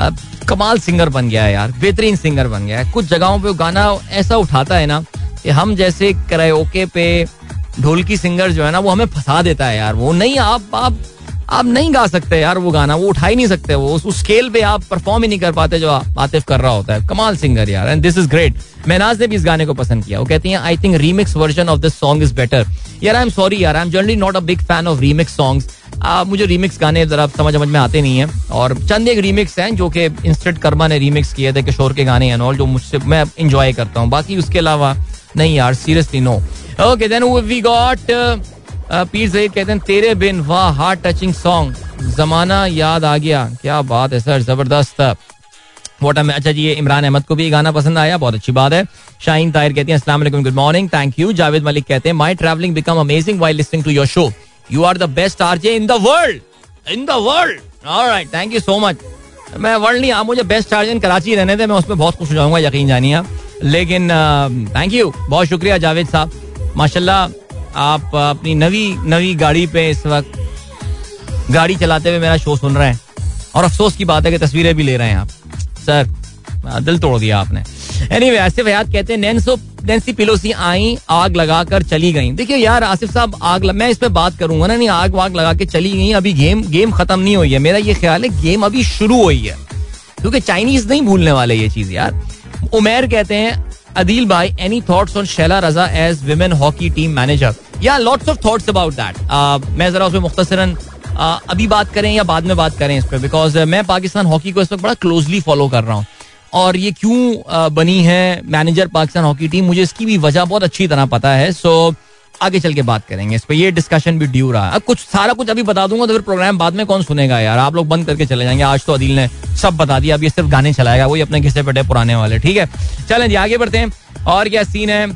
uh, कमाल सिंगर बन गया है यार बेहतरीन सिंगर बन गया है। कुछ जगहों पे गाना ऐसा उठाता है ना कि हम जैसे कराओके पे ढोलकी सिंगर जो है ना वो हमें फंसा देता है यार। वो नहीं आप आप आप नहीं गा सकते यार वो गाना, वो उठा ही नहीं सकते, वो उस स्केल पे आप परफॉर्म ही नहीं कर पाते जो आतिफ कर रहा होता है। कमाल सिंगर यार and this is great Mehnaz ने भी इस गाने को पसंद किया। वो कहती हैं I think remix version of this song is better यार आई एम सॉरी यार I am generally not a big fan of remix songs मुझे रीमिक्स गाने जरा समझ समझ में आते नहीं है। और चंद एक रीमिक्स हैं जो कि इंस्टेंट कर्मा ने रीमिक्स किए थे, किशोर के गाने एंड ऑल जो मुझसे मैं इंजॉय करता हूँ। बाकी उसके अलावा, नहीं यार seriously no okay then we got Pir Zahid कहते हैं, तेरे बिन वाह, हार्ट टचिंग सॉन्ग, जमाना याद आ गया। क्या बात है सर, ज़बरदस्त। वोट अच्छा जी इमरान अहमद को भी गाना पसंद आया, बहुत अच्छी बात है। शाहीन ताहिर कहती हैं, अस्सलाम good morning thank you Javed Malik कहते हैं my travelling become amazing while listening to your show you are the best RJ in the world in the world alright thank you so much मैं world नहीं, आप मुझे best RJ इन कराची रहने थे मैं उसमें बहुत खुश हो जाऊँगा, यकीन जानिए लेकिन थैंक यू बहुत शुक्रिया जावेद साहब। माशाल्लाह आप अपनी नवी नवी गाड़ी पे इस वक्त गाड़ी चलाते हुए मेरा शो सुन रहे हैं। और अफसोस की बात है कि तस्वीरें भी ले रहे हैं आप। सर दिल तोड़ दिया आपने। एनी anyway, आसिफ हयात कहते हैं नैन्सो नैन्सी पिलोसी आई आग लगा कर चली गई। देखिए यार आसिफ साहब आग मैं इस पर बात करूँगा ना नहीं आग वाग लगा के चली गई अभी गेम गेम खत्म नहीं हुई है। मेरा ये ख्याल है गेम अभी शुरू हुई है। क्योंकि चाइनीज़ नहीं भूलने वाले ये चीज़ यार। उमेर कहते हैं अदील भाई any thoughts on Shaila Raza as hockey hockey team manager या lots of thoughts about that मैं जरा उसमें मुख्तसरन uh, अभी बात करें या बाद में बात करें इस पर बिकॉज़ मैं पाकिस्तान हॉकी को इस वक्त बड़ा क्लोजली फॉलो कर रहा हूँ। और ये क्यों uh, बनी है मैनेजर पाकिस्तान हॉकी टीम मुझे इसकी भी वजह बहुत अच्छी तरह पता है। सो so, आगे चल के बात करेंगे, इस पर ये डिस्कशन भी ड्यू रहा अब कुछ, सारा कुछ अभी बता दूँगा तो फिर प्रोग्राम बाद में कौन सुनेगा यार? आप लोग बंद करके चले जाएँगे। आज तो अदिल ने सब बता दिया, अब ये सिर्फ़ गाने चलाएगा, वही अपने किस्से पे पुराने वाले, ठीक है? चलें जी, आगे बढ़ते हैं। और क्या सीन है?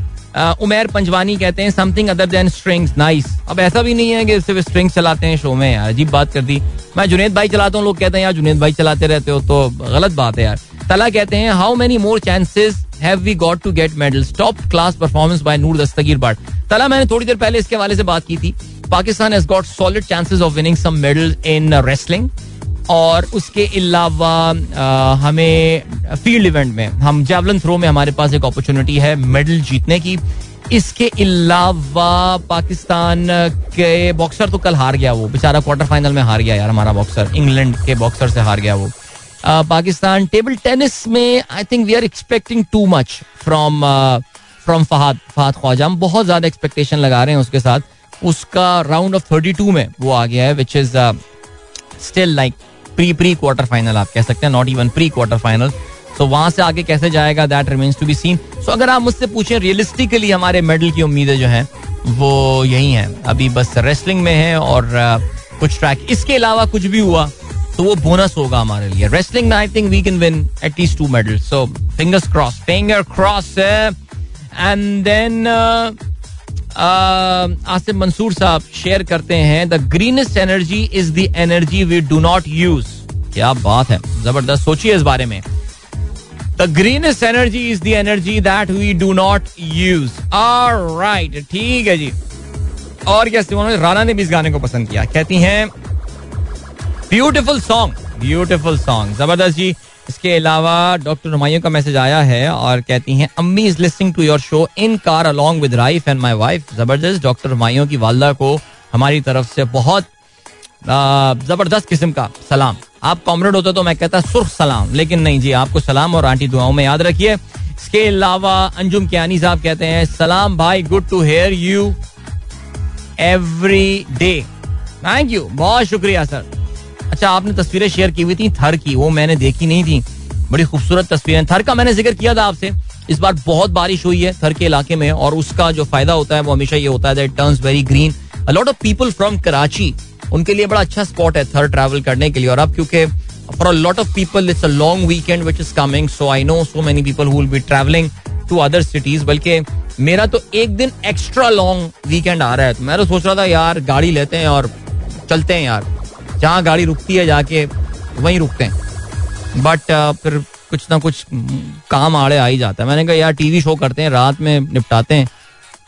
उमेर पंजवानी कहते हैं something other than strings nice अब ऐसा भी नहीं है कि सिर्फ़ स्ट्रिंग्स चलाते हैं शो में, यार, अजीब बात कर दी। मैं जुनेद भाई चलाता हूँ, लोग कहते हैं, यार, जुनेद भाई चलाते रहते हो तो गलत बात है यार. तला कहते हैं how many more chances have we got to get medals top class performance by Noor Dastgir but Talha, मैंने थोड़ी देर पहले इसके हवाले से बात की थी। Pakistan has got solid chances of winning some medals in wrestling और उसके अलावा हमें फ़ील्ड इवेंट में, हम जेवलिन थ्रो में हमारे पास एक अपॉर्चुनिटी है मेडल जीतने की। इसके अलावा पाकिस्तान के बॉक्सर तो कल हार गया वो, बेचारा क्वार्टर फाइनल में हार गया यार हमारा बॉक्सर इंग्लैंड के बॉक्सर से हार गया वो। पाकिस्तान टेबल टेनिस में I think we are expecting too much from from Fahad Fahad Khawaja हम बहुत ज़्यादा एक्सपेक्टेशन लगा रहे हैं उसके साथ। उसका राउंड ऑफ़ थर्टी टू में वो आ गया है which is still like pre pre quarter final आप कह सकते हैं not even pre quarter final so वहाँ से आगे कैसे जाएगा that remains to be seen so अगर आप मुझसे पूछें रियलिस्टिकली हमारे मेडल की उम्मीदें जो हैं वो यही हैं। अभी बस रेसलिंग में है और uh, कुछ ट्रैक इसके अलावा कुछ भी हुआ तो वो बोनस होगा हमारे लिए। रेसलिंग में I think we can win at least two medal so fingers cross finger cross and then Asif Mansoor साहब शेयर करते हैं the greenest energy is the energy we do not use क्या बात है, ज़बरदस्त। सोचिए इस बारे में। The greenest energy is the energy that we do not use right ठीक है जी। और क्या राना ने भी इस गाने को पसंद किया। कहती हैं ब्यूटिफुल सॉन्ग ब्यूटिफुल सॉन्ग ज़बरदस्त जी। इसके अलावा डॉक्टर रुमाइयों का मैसेज आया है और कहती हैं, अम्मी is listening to your show in car along with Raif and my wife ज़बरदस्त डॉक्टर रुमाइयों की वालदा को हमारी तरफ़ से बहुत ज़बरदस्त किस्म का सलाम। आप कॉमरेड होते तो मैं कहता, सुर्ख सलाम। लेकिन नहीं जी, आपको सलाम और आंटी दुआओं में याद रखिए। इसके अलावा अंजुम कियानी साहब कहते हैं, सलाम भाई good to hear you every day thank you बहुत शुक्रिया सर अच्छा आपने तस्वीरें शेयर की हुई थी थर की, वो मैंने देखी नहीं थी। बड़ी खूबसूरत तस्वीरें थर का मैंने ज़िक्र किया था आपसे। इस बार बहुत बारिश हुई है थर के इलाके में और उसका जो फ़ायदा होता है, वो हमेशा ये होता है that turns very green a lot of people from Karachi उनके लिए बड़ा अच्छा स्पॉट है थर ट्रैवल करने के लिए। और अब क्योंकि for a lot of people it's a long weekend which is coming so I know so many people who will be travelling to other cities बल्कि मेरा तो एक दिन एक्स्ट्रा लॉन्ग वीकेंड आ रहा है। तो मैं तो सोच रहा था, यार, गाड़ी लेते हैं और चलते हैं यार। जहाँ गाड़ी रुकती है जाके वहीं रुकते हैं। बट uh, फिर कुछ ना कुछ काम आड़े आ ही जाता है। मैंने कहा यार टीवी शो करते हैं रात में निपटाते हैं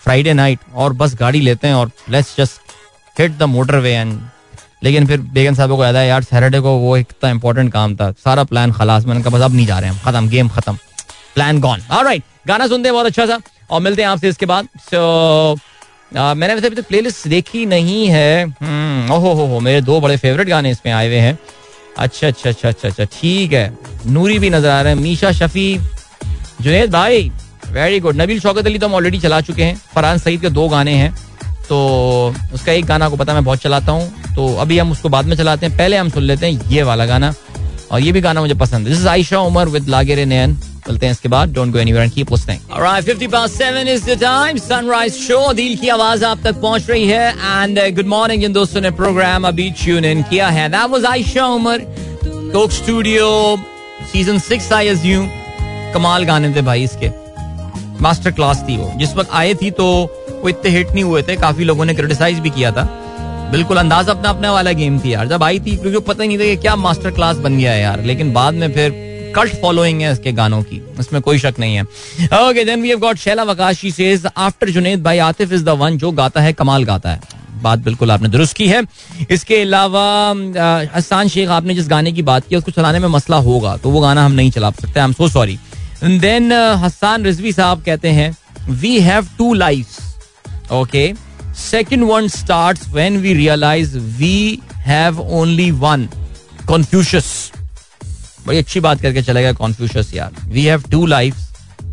फ्राइडे नाइट और बस गाड़ी लेते हैं और let's just hit the motorway and लेकिन फिर बेगन साहब को याद है यार सैटरडे को वो इतना इंपॉर्टेंट काम था सारा प्लान खलास। मैंने कहा बस अब नहीं जा रहे हैं खत्म गेम खत्म प्लान गॉन राइट गाना सुनते हैं बहुत अच्छा सा। और मिलते हैं आपसे इसके बाद। सो मैंने वैसे अभी तक प्लेलिस्ट देखी नहीं है। हम्म, ओहो हो हो मेरे दो बड़े फेवरेट गाने इसमें आए हुए हैं। अच्छा अच्छा अच्छा अच्छा अच्छा ठीक है। नूरी भी नज़र आ रहे हैं मीशा शफी जुनेद भाई वेरी गुड नबील शौकत अली तो हम ऑलरेडी चला चुके हैं। फरहान सईद के दो गाने हैं तो उसका एक गाना को पता मैं बहुत चलाता हूँ तो अभी हम उसको बाद में चलाते हैं। पहले हम सुन लेते हैं ये वाला गाना। और ये भी गाना मुझे पसंद है। This is Ayesha Omar with लागेर नयन चलते हैं इसके बाद। Don't go anywhere and keep listening alright 50 past 7 is the time sunrise show दिल की आवाज़ आप तक पहुँच रही है। एंड गुड मॉर्निंग जिन दोस्तों ने प्रोग्राम अभी ट्यून इन किया है। That was Ayesha Omar Coke Studio season 6 I assume कमाल गाने थे भाई इसके। मास्टर क्लास थी वो। जिस वक्त आए थी तो वो इतने हिट नहीं हुए थे। काफ़ी लोगों ने क्रिटिसाइज भी किया था। बिल्कुल अंदाज अपना अपने वाला गेम थी यार। जब आई थी, क्योंकि पता नहीं था कि क्या मास्टर क्लास बन गया है यार। लेकिन बाद में फिर कल्ट फॉलोइंग है इसके गानों की। इसमें कोई शक नहीं है। Okay then we have got Shaila Waqashi says after Junaid भाई आतिफ इज़ द वन जो गाता है, कमाल गाता है। बात बिल्कुल आपने दुरुस्त की है। इसके अलावा हसान शेख, आपने जिस गाने की बात की, उसको चलाने में मसला होगा तो वो गाना हम नहीं चला सकते। I am so sorry then Hassan Rizvi साहब कहते हैं we have two life okay second one start when we realize we have only one Confucius बड़ी अच्छी बात करके चलेगा कॉन्फ्यूशस यार। We have two life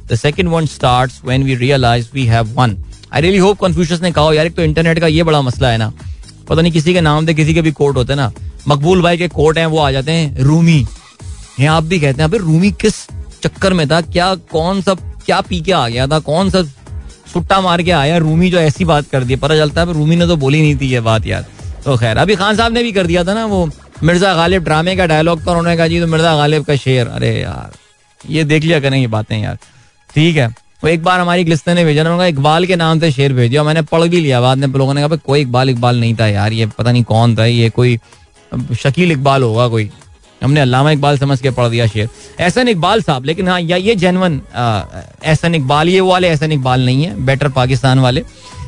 the second one starts when we realize we have one I really hope Confucius ने कहा यार, एक तो इंटरनेट का ये बड़ा मसला है ना। पता नहीं किसी के नाम से किसी के भी कोर्ट होते हैं ना। मकबूल भाई के कोर्ट हैं, वो आ जाते हैं रूमी ये आप भी कहते हैं, अबे रूमी किस चक्कर में था? क्या, कौन सा, क्या पी के आ गया था? कौन सा सुट्टा मार के आया, रूमी जो ऐसी बात कर दी, पता चलता है रूमी ने तो बोली नहीं थी ये बात यार। तो खैर, अभी खान साहब ने भी कर दिया था ना वो, मिर्ज़ा गालिब ड्रामे का डायलॉग तो उन्होंने कहा, जी तो मिर्ज़ा गालिब का शेर। अरे यार, ये देख लिया करें ये बातें यार। ठीक है, वो एक बार हमारी गिलस्ते ने भेजा उन्होंने कहा, इकबाल के नाम से शेर भेज मैंने पढ़ भी लिया बाद में, लोगों ने कहा कोई इकबाल इकबाल नहीं था यार, ये पता नहीं कौन था, ये कोई शकील इकबाल होगा कोई। हमने अल्लामा इकबाल समझ के पढ़ दिया शेर। एहसन इकबाल साहब, लेकिन हाँ या ये जेनवन एहसन इकबाल, ये वाले एहसन इकबाल नहीं है बेटर पाकिस्तान वाले।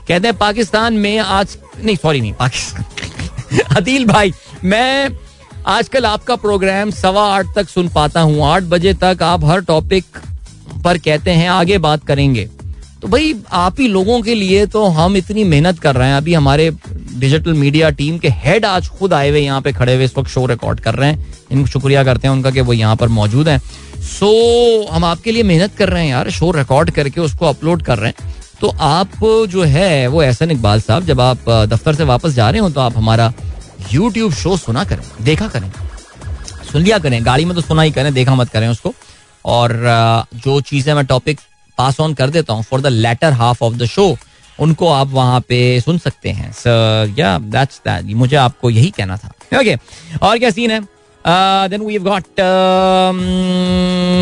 कहते हैं, पाकिस्तान में आज, नहीं सॉरी नहीं, पाकिस्तान अदील भाई, मैं आजकल आपका प्रोग्राम सवा आठ तक सुन पाता हूँ। आठ बजे तक आप हर टॉपिक पर कहते हैं, आगे बात करेंगे। तो भाई आप ही लोगों के लिए तो हम इतनी मेहनत कर रहे हैं। अभी हमारे डिजिटल मीडिया टीम के हेड आज खुद आए हुए यहाँ पे खड़े हुए इस वक्त शो रिकॉर्ड कर रहे हैं। इनको शुक्रिया करते हैं उनका कि वो यहाँ पर मौजूद हैं। सो so, हम आपके लिए मेहनत कर रहे हैं यार शो रिकॉर्ड करके उसको अपलोड कर रहे हैं। तो आप जो है वो एहसन इकबाल साहब जब आप दफ्तर से वापस जा रहे हो तो आप हमारा यूट्यूब शो सुना करें देखा करें। सुन लिया करें गाड़ी में तो सुना ही करें देखा मत करें उसको। और जो चीज़ें मैं टॉपिक पास ऑन कर देता हूँ for the latter half of the show उनको आप वहाँ पे सुन सकते हैं। या दैट्स दैट मुझे आपको यही कहना था। Okay okay. और क्या सीन है? देन वी गॉट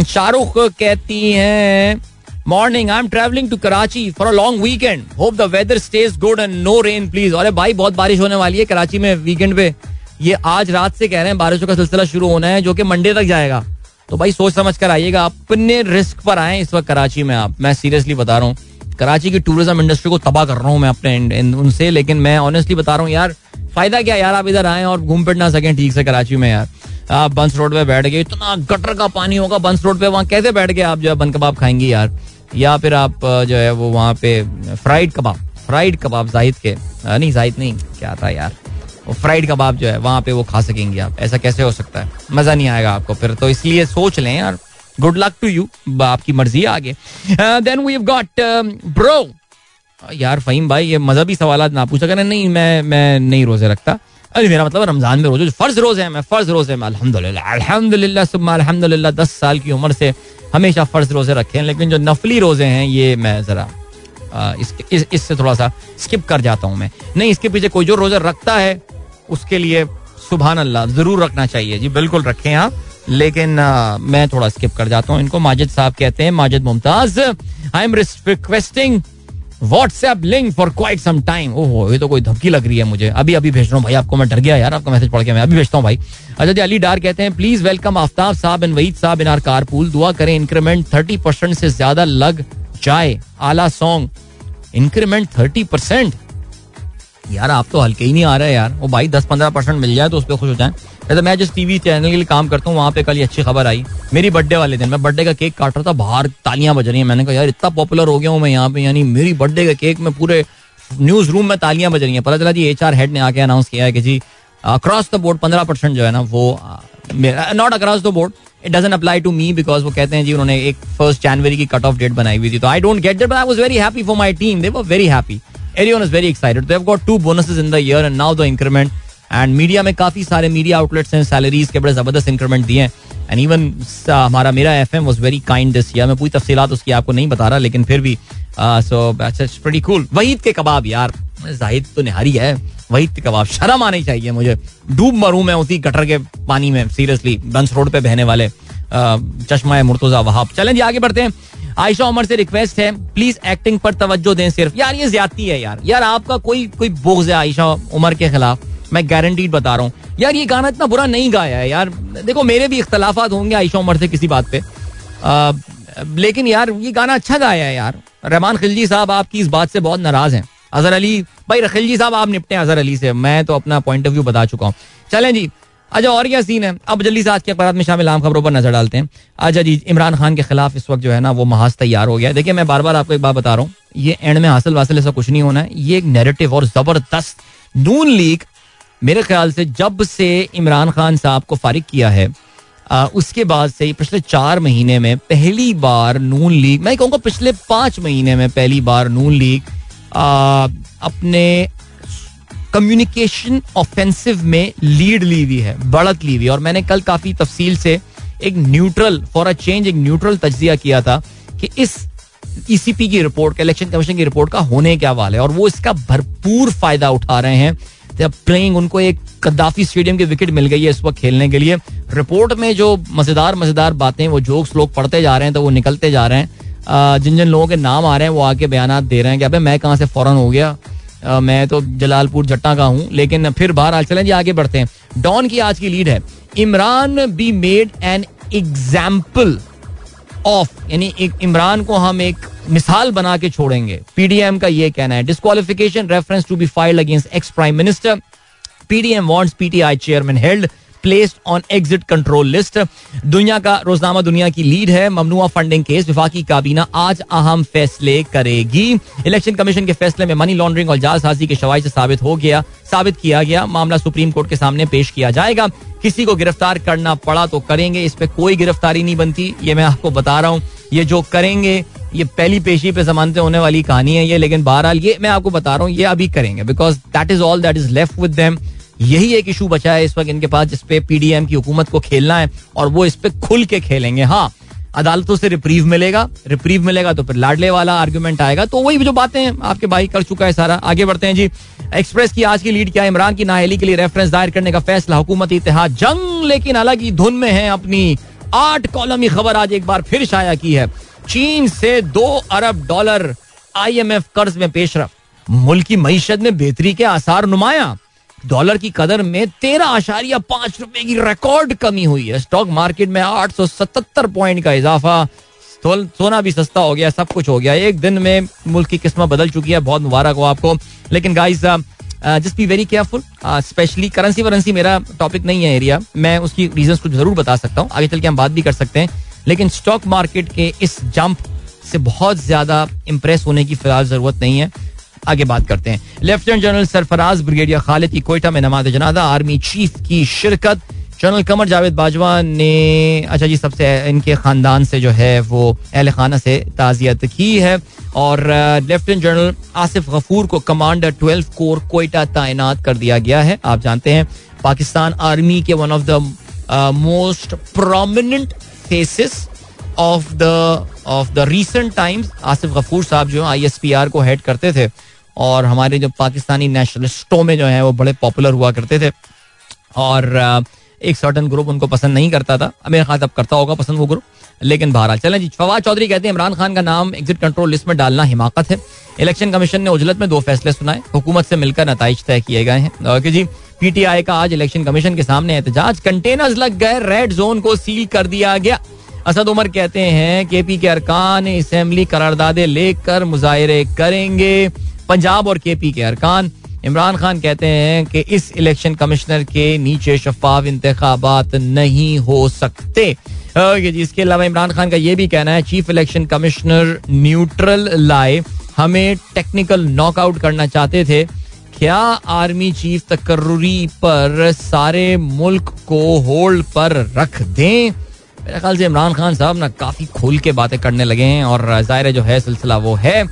शाहरुख कहती हैं morning I am travelling to Karachi for a long weekend hope the weather stays good and no rain please अरे भाई, बहुत बारिश होने वाली है कराची में वीकेंड पे। ये आज रात से कह रहे हैं, बारिशों का सिलसिला शुरू होना है, जो कि मंडे तक जाएगा। तो भाई सोच समझ कर आइएगा अपने रिस्क पर आए इस वक्त कराची में आप? मैं सीरियसली बता रहा हूँ, कराची की टूरिज़्म इंडस्ट्री को तबाह कर रहा हूँ मैं अपने उनसे, लेकिन मैं ऑनेस्टली बता रहा हूँ, यार, फ़ायदा क्या यार, आप इधर आए और घूम फिर ना सकें ठीक से कराची में यार। आप बंस रोड पे बैठ गए, इतना गटर का पानी होगा बंस रोड पे, वहाँ कैसे बैठ के आप जो है बन कबाब खाएँगे यार? या फिर आप जो है, वो वहाँ पे fried kebab fried kebab Zahid के नहीं जाहिद नहीं, क्या था यार? फ्राइड कबाब जो है वहाँ पे वो खा सकेंगे आप। ऐसा कैसे हो सकता है? मज़ा नहीं आएगा आपको फिर। तो इसलिए सोच लें यार। गुड लक टू यू आपकी मर्ज़ी आगे। देन वी गॉट ब्रो यार फहीम भाई ये मजहबी सवाल ना पूछा करें। नहीं मैं मैं नहीं रोज़े रखता। अरे मेरा मतलब रमज़ान में रोज़े फ़र्ज़ रोज़े हैं मैं फ़र्ज़ रोज़े में अल्हम्दुलिल्लाह अल्हम्दुलिल्लाह सुबह अल्हम्दुलिल्लाह दस साल की उम्र से हमेशा फ़र्ज़ रोज़े रखे हैं। लेकिन जो नफली रोज़े हैं ये मैं जरा इससे इस, इस थोड़ा सा स्किप कर जाता हूँ मैं। नहीं इसके पीछे कोई जो रोजा रखता है उसके लिए सुबह अल्लाह ज़रूर रखना चाहिए। जी बिल्कुल रखें आप। लेकिन आ, मैं थोड़ा स्किप कर जाता हूँ इनको। माजिद साहब कहते हैं Majid Mumtaz I am requesting WhatsApp link for quite some time ओहो ये तो कोई धमकी लग रही है मुझे। अभी अभी भेज रहा हूँ भाई आपको मैं डर गया यार आपका मैसेज पढ़ के मैं अभी भेजता हूँ भाई। अच्छा जी अली डार कहते हैं प्लीज़ वेलकम आफ्ताब साहब एंड वहीद साहब इन आर कारपूल दुआ करें इंक्रीमेंट थर्टी परसेंट से ज़्यादा लग जाए। आला सॉन्ग इंक्रीमेंट थर्टी परसेंट यार, आप तो हल्के ही नहीं आ रहे यार। वो भाई दस पंद्रह परसेंट मिल जाए तो उस पर खुश हो जाए। जैसे मैं जिस टीवी चैनल के लिए काम करता हूँ, वहाँ पे कल अच्छी खबर आई। मेरी बर्थडे वाले दिन, मैं बर्थडे का केक काट रहा था, बाहर तालियाँ बज रही हैं। मैंने कहा, यार, इतना पॉपुलर हो गया हूँ मैं यहाँ पे, यानी मेरी बर्थडे का केक में पूरे न्यूज़ रूम में तालियाँ बज रही हैं। पता चला जी एच हेड ने आके अनाउंस किया है कि जी अक्रॉस द बोर्ड पंद्रह परसेंट जो है ना, वो not across the board it doesn't apply to me because वो कहते हैं जी, उन्होंने एक फ़र्स्ट जनवरी की कट ऑफ़ डेट बनाई हुई थी। तो I don't get that but I was very happy for my team they were very happy everyone is very excited they have got two bonuses in the year and now the increment and media में काफ़ी सारे media outlets हैं salaries के बड़े ज़बरदस्त increment दिए हैं. And even हमारा मेरा F M was very kind this year मैं पूरी तफसीलात उसकी आपको नहीं बता रहा, लेकिन फिर भी सो प्रीटी कूल वहीद के कबाब यार, जाहिद तो निहारी है. वहीद के कबाब, शर्म आनी चाहिए मुझे. डूब मरूं मैं उसी गटर के पानी में सीरियसली बंस रोड पे बहने वाले चश्मा मुर्तुजा वहाब. चलें जी, आगे बढ़ते हैं. आयशा उमर से रिक्वेस्ट है प्लीज़ एक्टिंग पर तवज्जो दें सिर्फ़। यार, ये ज्यादती है यार। यार, आपका कोई कोई बोझ है आयशा उमर के खिलाफ? मैं गारंटीड बता रहा हूँ। यार, ये गाना इतना बुरा नहीं गाया है यार। देखो, मेरे भी इख्तलाफात होंगे आयशा उमर से किसी बात पे। लेकिन यार, ये गाना अच्छा गाया है यार। रहमान खिलजी साहब आपकी इस बात से बहुत नाराज़ हैं। अजहर अली, भाई खिलजी साहब, आप निपटे अजहर अली से। मैं तो अपना पॉइंट ऑफ़ व्यू बता चुका हूँ। चलें जी अच्छा और क्या सीन है? अब जल्दी से आज के अखबार में शामिल आम खबरों पर नज़र डालते हैं। अच्छा जी इमरान खान के खिलाफ इस वक्त जो है ना वो महाज तैयार हो गया देखिए मैं बार बार आपको एक बात बता रहा हूँ। ये एंड में हासिल वासिल ऐसा कुछ नहीं होना है। ये एक नेरेटिव और ज़बरदस्त नून लीग मेरे ख्याल से जब से इमरान खान साहब को फारिग किया है आ, उसके बाद से पिछले चार महीने में पहली बार नून लीग मैं कहूँगा पिछले पाँच महीने में पहली बार नून लीग आ, अपने कम्युनिकेशन ऑफेंसिव में लीड ली हुई है, बढ़त ली हुई और मैंने कल काफ़ी तफसील से एक न्यूट्रल फॉर अ चेंज एक न्यूट्रल तजिया किया था कि इस ईसीपी e की रिपोर्ट का इलेक्शन कमीशन की रिपोर्ट का होने क्या वाला है और वो इसका भरपूर फ़ायदा उठा रहे हैं। प्लेइंग उनको एक कद्दाफी स्टेडियम की विकेट मिल गई है इस वक्त खेलने के लिए। रिपोर्ट में जो मज़ेदार मज़ेदार बातें, वो जोक्स लोग पढ़ते जा रहे हैं तो वो निकलते जा रहे हैं। जिन जिन लोगों के नाम आ रहे हैं, वो आके बयान दे रहे हैं कि अबे मैं कहाँ से फ़ौरन हो गया? मैं तो जलालपुर जट्टा का हूँ, लेकिन फिर बाहर चलें जी, आगे बढ़ते हैं। डॉन की आज की लीड है। Imran be made an example of यानी एक इमरान को हम एक मिसाल बना के छोड़ेंगे। पीडीएम का ये कहना है disqualification reference to be filed against ex prime minister PDM wants PTI chairman held placed on exit control list दुनिया का रोजनामा दुनिया की लीड है, ममनुआ फंडिंग केस विफाकी काबीना आज अहम फैसले करेगी। इलेक्शन कमीशन के फैसले में मनी लॉन्ड्रिंग और जालसाजी के शवाई से साबित हो गया, साबित किया गया। मामला सुप्रीम कोर्ट के सामने पेश किया जाएगा। किसी को गिरफ़्तार करना पड़ा तो करेंगे, इस पे कोई गिरफ्तारी नहीं बनती, ये मैं आपको बता रहा हूँ। ये जो करेंगे, ये पहली पेशी पे जमानते होने वाली कहानी है ये, लेकिन बहरहाल ये मैं आपको बता रहा हूँ, ये अभी करेंगे because that is all that is left with them यही एक इशू बचा है इस वक्त इनके पास जिसपे पीडीएम की हुकूमत को खेलना है, और वो इस पे खुल के खेलेंगे। हाँ अदालतों से रिप्रीव मिलेगा। रिप्रीव मिलेगा तो फिर लाडले वाला आर्ग्यूमेंट आएगा। तो वही जो बातें हैं आपके भाई कर चुका है सारा। आगे बढ़ते हैं जी। एक्सप्रेस की आज की लीड क्या इमरान की नाहली के लिए रेफरेंस दायर करने का फैसला। हुकूमत इतिहाद जंग, लेकिन अलग ही धुन में है अपनी आठ कॉलमी खबर आज एक बार फिर शाया की है। चीन से दो अरब डॉलर आईएमएफ कर्ज में पेशरफ मुल्क की मीशत में बेहतरी के आसार नुमाया। डॉलर की कदर में तेरह आशारिया पाँच रुपए की रिकॉर्ड कमी हुई है। स्टॉक मार्केट में आठ सौ सतहत्तर पॉइंट का इजाफा। सोना भी सस्ता हो गया, सब कुछ हो गया। एक दिन में मुल्क की किस्मत बदल चुकी है। बहुत मुबारक हो आपको। लेकिन guys just be very careful specially currency वरेंसी मेरा टॉपिक नहीं है एरिया मैं उसकी रीजन कुछ ज़रूर बता सकता हूँ। आगे चल के हम बात भी कर सकते हैं। लेकिन स्टॉक मार्केट के इस जंप से बहुत ज़्यादा इंप्रेस होने की फ़िलहाल ज़रूरत नहीं है। आगे बात करते हैं। Lieutenant general Sarfaraz brigadier Khalid की कोयटा में नमाज़ जनादा आर्मी चीफ की शिरकत। जनरल कमर जावेद बाजवा ने अच्छा जी, सबसे इनके खानदान से जो है वो अहल खाना से ताजियत की है। और लेफ्टिनेंट जनरल आसिफ गफूर को कमांडर ट्वेल्व कोर कोयटा तैनात कर दिया गया है। आप जानते हैं, पाकिस्तान आर्मी के one of the most prominent faces of the of the recent times Asif Ghafoor साहब जो आई एस पी आर को हेड करते थे। और हमारे जो पाकिस्तानी नेशनलिस्टों में जो है, वो बड़े पॉपुलर हुआ करते थे। और एक सर्टन ग्रुप उनको पसंद नहीं करता था। मेरे ख्याल अब करता होगा पसंद वो ग्रुप लेकिन बहरहाल, चलें जी। फवाद चौधरी कहते हैं, इमरान खान का नाम एग्जिट कंट्रोल लिस्ट में डालना हिमाकत है। इलेक्शन कमीशन ने उजलत में दो फैसले सुनाए। हुकूमत से मिलकर नतज तय किए गए हैं। ओके जी पीटीआई का आज इलेक्शन कमीशन के सामने एहतजाज। कंटेनर्स लग गए रेड जोन को सील कर दिया गया। असद उमर कहते हैं के पी के अरकान असम्बली करारदादे लेकर मुजाहरे करेंगे। पंजाब और के पी के अरकान। इमरान खान कहते हैं कि इस इलेक्शन कमिश्नर के नीचे शफाफ इंतबात नहीं हो सकते। इसके अलावा इमरान खान का यह भी कहना है, चीफ इलेक्शन कमिश्नर न्यूट्रल लाए, हमें टेक्निकल नॉकआउट करना चाहते थे। क्या आर्मी चीफ तकर्री पर सारे मुल्क को होल्ड पर रख दें? मेरे ख्याल से इमरान खान साहब ना काफ़ी खोल के बातें करने लगे हैं और ज़ाहिर जो है सिलसिला वो है।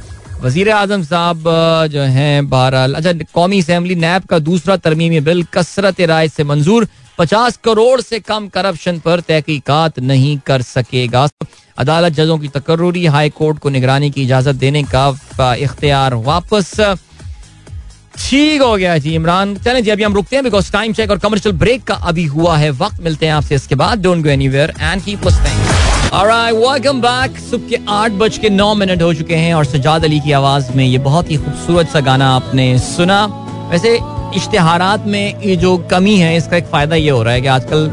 वज़ीर आज़म साहब जो हैं बहरहाल अच्छा कौमी असम्बली नैब का दूसरा तरमीमी बिल कसरत राय से मंजूर, पचास करोड़ से कम करप्शन पर तहकीकात नहीं कर सकेगा। अदालत जजों की तकर्री हाई कोर्ट को निगरानी की इजाज़त देने का इख्तियार वापस। ठीक हो गया जी, इमरान। चले जी, अभी हम रुकते हैं बिकॉज़ टाइम चेक और कमर्शियल ब्रेक का अभी हुआ है वक्त। मिलते हैं आपसे इसके बाद। Don't go anywhere and listening Alright. सुबह के आठ बज के नौ मिनट हो चुके हैं और सजाद अली की आवाज़ में ये बहुत ही खूबसूरत सा गाना आपने सुना। वैसे इश्तेहारात में ये जो कमी है, इसका एक फ़ायदा ये हो रहा है कि आजकल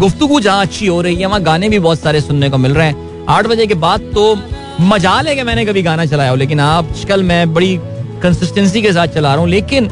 गुफ्तु जहाँ अच्छी हो रही है, वहाँ गाने भी बहुत सारे सुनने को मिल रहे हैं। आठ बजे के बाद तो मज़ा ले मैंने कभी गाना चलाया हो, लेकिन आजकल मैं बड़ी कंसिस्टेंसी के साथ चला रहा हूँ। लेकिन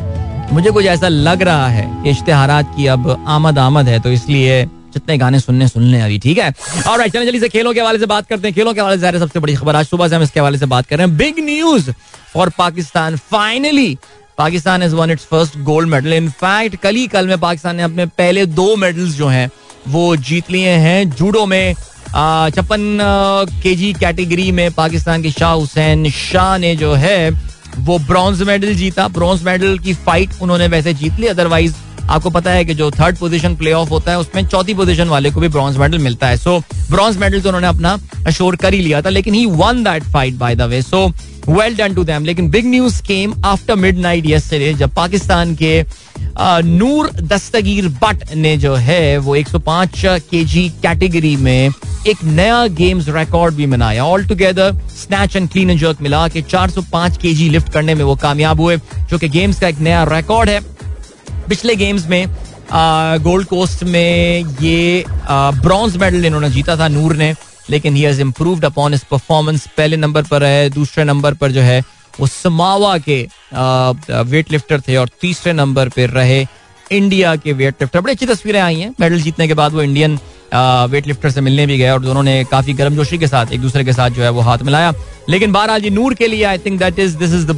मुझे कुछ ऐसा लग रहा है कि इश्तेहार की अब आमद आमद है तो इसलिए जितने गाने सुनने सुन लें अभी, ठीक है? और चलें जल्दी से खेलों के हवाले से बात करते हैं। खेलों के हवाले से सबसे बड़ी खबर आज सुबह से हम इसके हवाले से बात कर रहे हैं। Big news for Pakistan finally Pakistan is won its first gold medal in fact कल ही, कल में पाकिस्तान ने अपने पहले दो मेडल्स जो हैं, वो जीत लिए हैं। जूडो में छप्पन के जी कैटेगरी में पाकिस्तान के शाह हुसैन शाह ने जो है, वो ब्रॉन्ज मेडल जीता। ब्रॉन्ज मेडल की फाइट उन्होंने वैसे जीत ली अदरवाइज़ आपको पता है कि जो थर्ड पोजीशन प्ले ऑफ़ होता है, उसमें चौथी पोजीशन वाले को भी ब्रॉन्ज मेडल मिलता है। सो ब्रॉन्ज मेडल तो उन्होंने अपना अशोर कर ही लिया था, लेकिन he won that fight by the way so well done to them लेकिन big news came after midnight yesterday जब पाकिस्तान के नूर दस्तगीर बट ने जो है, वो 105 केजी कैटेगरी में एक नया गेम्स रिकॉर्ड भी बनाया all together snatch and clean and jerk मिला के 405 केजी लिफ्ट करने में वो कामयाब हुए, जो कि गेम्स का एक नया रिकॉर्ड है। पिछले गेम्स में गोल्ड कोस्ट में ये ब्रॉन्ज मेडल इन्होंने जीता था नूर ने, लेकिन ही हैज़ इम्प्रूव्ड अपॉन इस परफॉर्मेंस पहले नंबर पर है, दूसरे नंबर पर जो है, वो समावा के वेट लिफ्टर थे और तीसरे नंबर पर रहे इंडिया के वेट लिफ्टर बड़ी अच्छी तस्वीरें आई हैं। मेडल जीतने के बाद वो इंडियन वेट लिफ्टर से मिलने भी गए और दोनों ने काफ़ी गर्मजोशी के साथ, एक दूसरे के साथ जो है वो हाथ मिलाया। लेकिन बहरहाल जी, नूर के लिए I think that is this is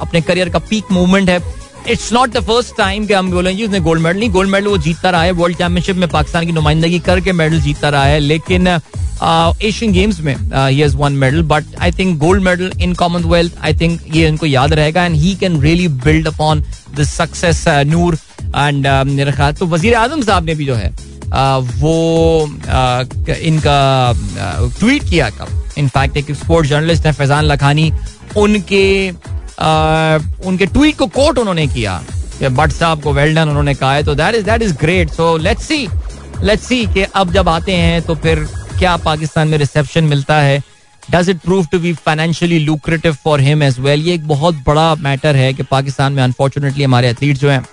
अपने करियर का पीक मूवमेंट है। It's not the first time कि हम बोलेंगे उसने गोल्ड मेडल नहीं गोल्ड मेडल वो जीतता रहा है वर्ल्ड चैंपियनशिप में पाकिस्तान की नुमाइंदगी करके मेडल जीतता रहा है, लेकिन एशियन गेम्स में he has won medal but I think gold medal in Commonwealth I think ये इनको याद रहेगा and he can really build upon the success Noor and मेरे ख्याल तो वज़ीर आज़म साहब ने भी जो है वो इनका ट्वीट किया कब इनफैक्ट एक स्पोर्ट्स जर्नलिस्ट है, फैजान लखानी, उनके उनके ट्वीट को कोट उन्होंने किया बट साहब को वेल डन उन्होंने कहा है तो that is that is great so let's see let's see कि अब जब आते हैं तो फिर क्या पाकिस्तान में रिसेप्शन मिलता है? Does it prove to be financially lucrative for him as well ये एक बहुत बड़ा मैटर है कि पाकिस्तान में अनफॉर्चुनेटली हमारे एथलीट जो हैं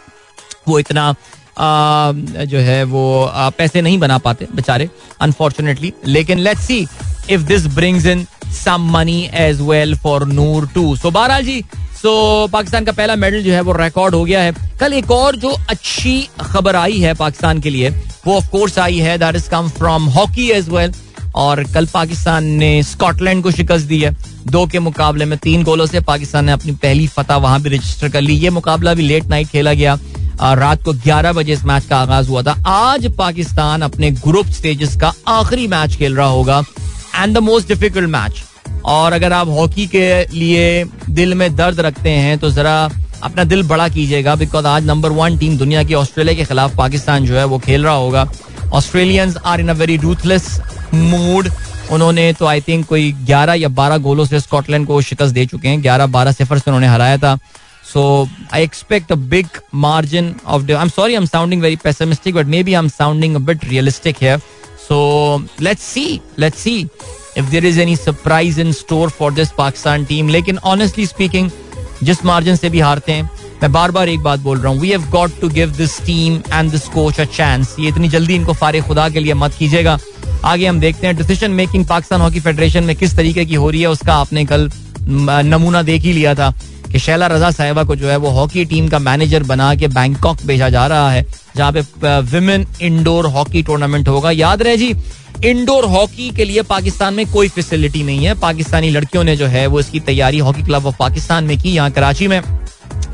वो इतना आ, जो है वो आ, पैसे नहीं बना पाते बेचारे अनफॉर्चुनेटली लेकिन let's see if this brings in some money as well for Noor too so बहरहाल जी सो पाकिस्तान का पहला मेडल जो है वो रिकॉर्ड हो गया है। कल एक और जो अच्छी खबर आई है पाकिस्तान के लिए, वो ऑफ़ कोर्स आई है that is come from hockey as well और कल पाकिस्तान ने स्कॉटलैंड को शिकस्त दी है। दो के मुकाबले में तीन गोलों से पाकिस्तान ने अपनी पहली फतह वहाँ भी रजिस्टर कर ली। ये मुकाबला भी लेट नाइट खेला गया। रात को 11 बजे इस मैच का आगाज़ हुआ था। आज पाकिस्तान अपने ग्रुप स्टेजेस का आखिरी मैच खेल रहा होगा। And the most difficult match और अगर आप हॉकी के लिए दिल में दर्द रखते हैं तो जरा अपना दिल बड़ा कीजिएगा बिकॉज़ आज नंबर वन टीम दुनिया की ऑस्ट्रेलिया के खिलाफ पाकिस्तान जो है, वो खेल रहा होगा। Australians are in a very ruthless mood उन्होंने तो आई थिंक कोई 11 या 12 गोलों से स्कॉटलैंड को शिकस्त दे चुके हैं। 11 12 सिफर से उन्होंने हराया था। So I expect a big margin of I am sorry I am sounding very pessimistic but maybe I am sounding a bit realistic here so let's see let's see if there is any surprise in store for this Pakistan team लेकिन honestly speaking जिस margin से भी हारते हैं, मैं बार बार एक बात बोल रहा हूँ we have got to give this team and this coach a chance ये इतनी जल्दी इनको फारे खुदा के लिए मत कीजिएगा। आगे हम देखते हैं decision making Pakistan hockey federation में किस तरीके की हो रही है, उसका आपने कल नमूना देख ही लिया था। कि शैला रजा साहिबा को जो है वो हॉकी टीम का मैनेजर बना के बैंकॉक भेजा जा रहा है, जहाँ पे विमेन इंडोर हॉकी टूर्नामेंट होगा। याद रहे जी इंडोर हॉकी के लिए पाकिस्तान में कोई फैसिलिटी नहीं है। पाकिस्तानी लड़कियों ने जो है वो इसकी तैयारी हॉकी क्लब ऑफ़ पाकिस्तान में की, यहाँ कराची में,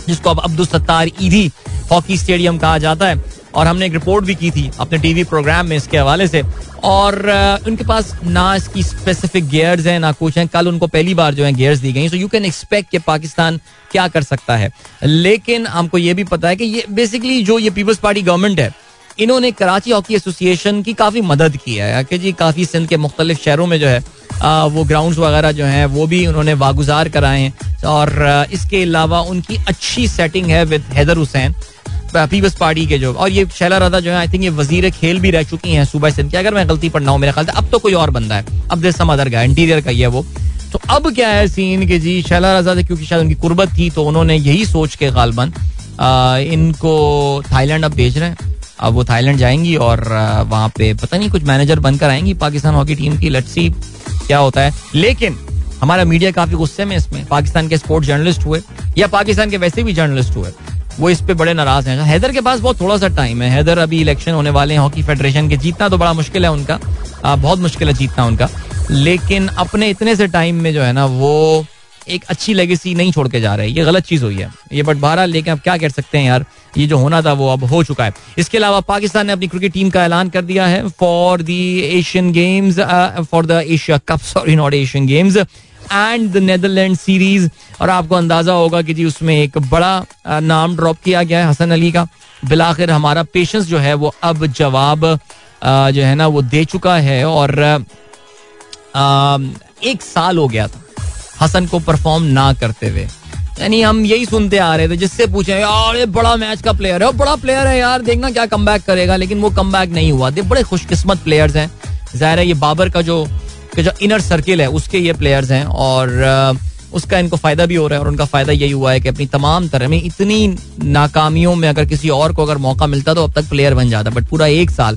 जिसको अब अब्दुल सत्तार ईदी हॉकी स्टेडियम कहा जाता है। और हमने एक रिपोर्ट भी की थी अपने टीवी प्रोग्राम में इसके हवाले से और उनके पास ना इसकी स्पेसिफिक गेयर्स हैं ना कुछ हैं। कल उनको पहली बार जो है गेयर्स दी गई सो यू कैन एक्सपेक्ट कि पाकिस्तान क्या कर सकता है। लेकिन हमको ये भी पता है कि ये बेसिकली जो ये पीपल्स पार्टी गवर्नमेंट है इन्होंने कराची हॉकी एसोसिएशन की काफ़ी मदद की है। कि जी काफ़ी सिंध के मुख्तलिफ़ शहरों में जो है आ, वो ग्राउंड्स वगैरह जो हैं वो भी उन्होंने वागुजार कराए हैं। और इसके अलावा उनकी अच्छी सेटिंग है with Haider Hussain. Peoples party के जो, और ये शैला रदा जो है आई थिंक ये वज़ीर खेल भी रह चुकी हैं सुबह सिंध की। अगर मैं गलती पर ना हूँ, मेरे ख्याल अब तो कोई और बंदा है। अब देश सम अदर का इंटीरियर का ही है वो। तो अब क्या है सीन के जी, शैला रजा क्योंकि शायद उनकी कुर्बत थी तो उन्होंने यही सोच के गालबन इनको थाईलैंड अब भेज रहे हैं। अब वो थाईलैंड जाएँगी और वहाँ पे पता नहीं कुछ मैनेजर बनकर आएँगी पाकिस्तान हॉकी टीम की। लेट्स सी क्या होता है। लेकिन हमारा मीडिया काफ़ी गुस्से में इसमें। पाकिस्तान के स्पोर्ट्स जर्नलिस्ट हुए, या पाकिस्तान के वैसे भी जर्नलिस्ट हुए। वो इस पे बड़े नाराज़ हैं। हैदर के पास बहुत थोड़ा सा टाइम है। हैदर अभी इलेक्शन होने वाले हैं हॉकी फेडरेशन के। जीतना तो बड़ा मुश्किल है उनका। आ, बहुत मुश्किल है जीतना उनका। लेकिन अपने इतने से टाइम में जो है ना वो एक अच्छी लेगेसी नहीं छोड़ के जा रहे। ये गलत चीज़ हुई है। ये बट बहरहाल लेकिन अब क्या कर सकते हैं यार? ये जो होना था वो अब हो चुका है। इसके अलावा पाकिस्तान ने अपनी क्रिकेट टीम का ऐलान कर दिया है for the Asian games for the Asia cup sorry not Asian games and the Netherland series और आपको अंदाज़ा होगा कि जी उसमें एक बड़ा नाम ड्रॉप किया गया है हसन अली का। बिलाखिर हमारा पेशेंस जो है वो अब जवाब जो है ना, वो दे चुका है और एक साल हो गया था हसन को परफॉर्म ना करते हुए। यानी हम यही सुनते आ रहे थे, जिससे पूछे, यार, ये बड़ा मैच का प्लेयर है। बड़ा प्लेयर है यार, देखना क्या कम करेगा। लेकिन वो कम नहीं हुआ। थे बड़े खुशकिस्मत प्लेयर्स हैं। ज़ाहिर है ये बाबर का जो जो इनर सर्किल है, उसके ये प्लेयर्स हैं और उसका इनको फ़ायदा भी हो रहा है और उनका फ़ायदा यही हुआ है कि अपनी तमाम तरह में इतनी नाकामियों में अगर किसी और को अगर मौका मिलता तो अब तक प्लेयर बन जाता बट पूरा एक साल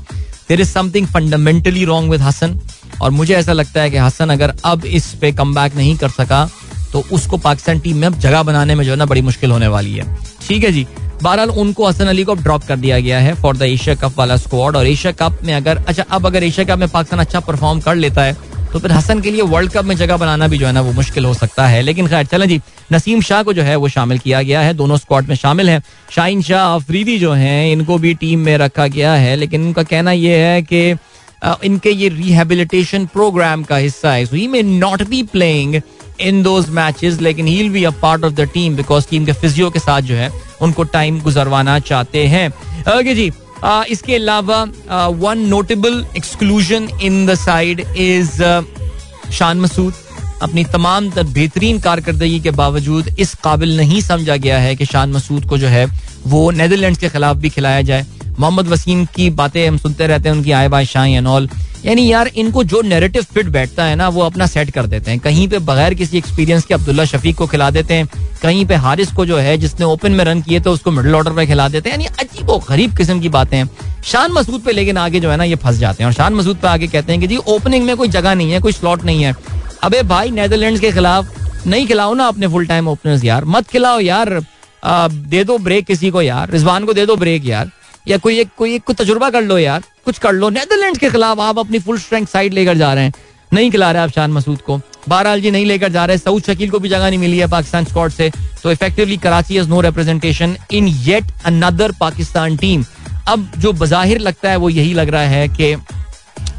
there is something fundamentally wrong with Hassan और मुझे ऐसा लगता है कि हसन अगर अब इस पे कम नहीं कर सका तो उसको पाकिस्तान टीम में अब जगह बनाने में जो है ना बड़ी मुश्किल होने वाली है। ठीक है जी, बहरहाल उनको हसन अली को ड्रॉप कर दिया गया है फॉर द एशिया कप वाला स्क्वाड और एशिया कप में अगर अच्छा अब अगर एशिया कप में पाकिस्तान अच्छा परफॉर्म कर लेता है तो फिर हसन के लिए वर्ल्ड कप में जगह बनाना भी जो है ना, वो मुश्किल हो सकता है। लेकिन खैर, चलें जी, नसीम शाह को जो है वो शामिल किया गया है, दोनों स्क्वाड में शामिल हैं। शाहीन शाह, अफरीदी जो हैं, इनको भी टीम में रखा गया है, लेकिन उनका कहना यह है कि इनके ये रिहेबिलिटेशन प्रोग्राम का हिस्सा है। So he may not be playing in those matches लेकिन he be a part of the team because team के फिजियो के साथ जो है, उनको टाइम गुजरवाना चाहते हैं। ओके जी इसके अलावा one notable exclusion in the side is Shan Masood अपनी तमाम तर बेहतरीन कारकर्दगी के बावजूद इस काबिल नहीं समझा गया है कि शान मसूद को जो है वो नैदरलैंड के खिलाफ भी खिलाया जाए। मोहम्मद वसीम की बातें हम सुनते रहते हैं, उनकी आय बादशाह एंड ऑल यानी यार, इनको जो नेरेटिव फिट बैठता है ना, वो अपना सेट कर देते हैं। कहीं पे बगैर किसी एक्सपीरियंस के अब्दुल्ला शफीक को खिला देते हैं, कहीं पे हारिस को जो है, जिसने ओपन में रन किए तो उसको मिडिल ऑर्डर पे खिला देते हैं। यानी अजीब गरीब किस्म की बातें हैं। शान मसूद पे लेकिन आगे जो है ना, ये फंस जाते हैं। और शान मसूद पे आगे कहते हैं कि जी ओपनिंग में कोई जगह नहीं है, कोई स्लॉट नहीं है। अबे भाई नेदरलैंड के खिलाफ नहीं खिलाओ ना अपने फुल टाइम ओपनर्स यार। मत खिलाओ यार। दे दो ब्रेक किसी को यार। रिजवान को दे दो ब्रेक यार। या कोई एक कोई एक को तजुर्बा कर लो यार, कुछ कर लो। नेदरलैंड के खिलाफ आप अपनी फुल स्ट्रेंथ साइड लेकर जा रहे हैं। नहीं खिला रहे आप शान मसूद को। बहरहाल जी नहीं लेकर जा रहे, सऊद शकील को भी जगह नहीं मिली है पाकिस्तान स्कॉट से। तो effectively Karachi is no representation in yet another Pakistan team अब जो बाहिर लगता है वो यही लग रहा है कि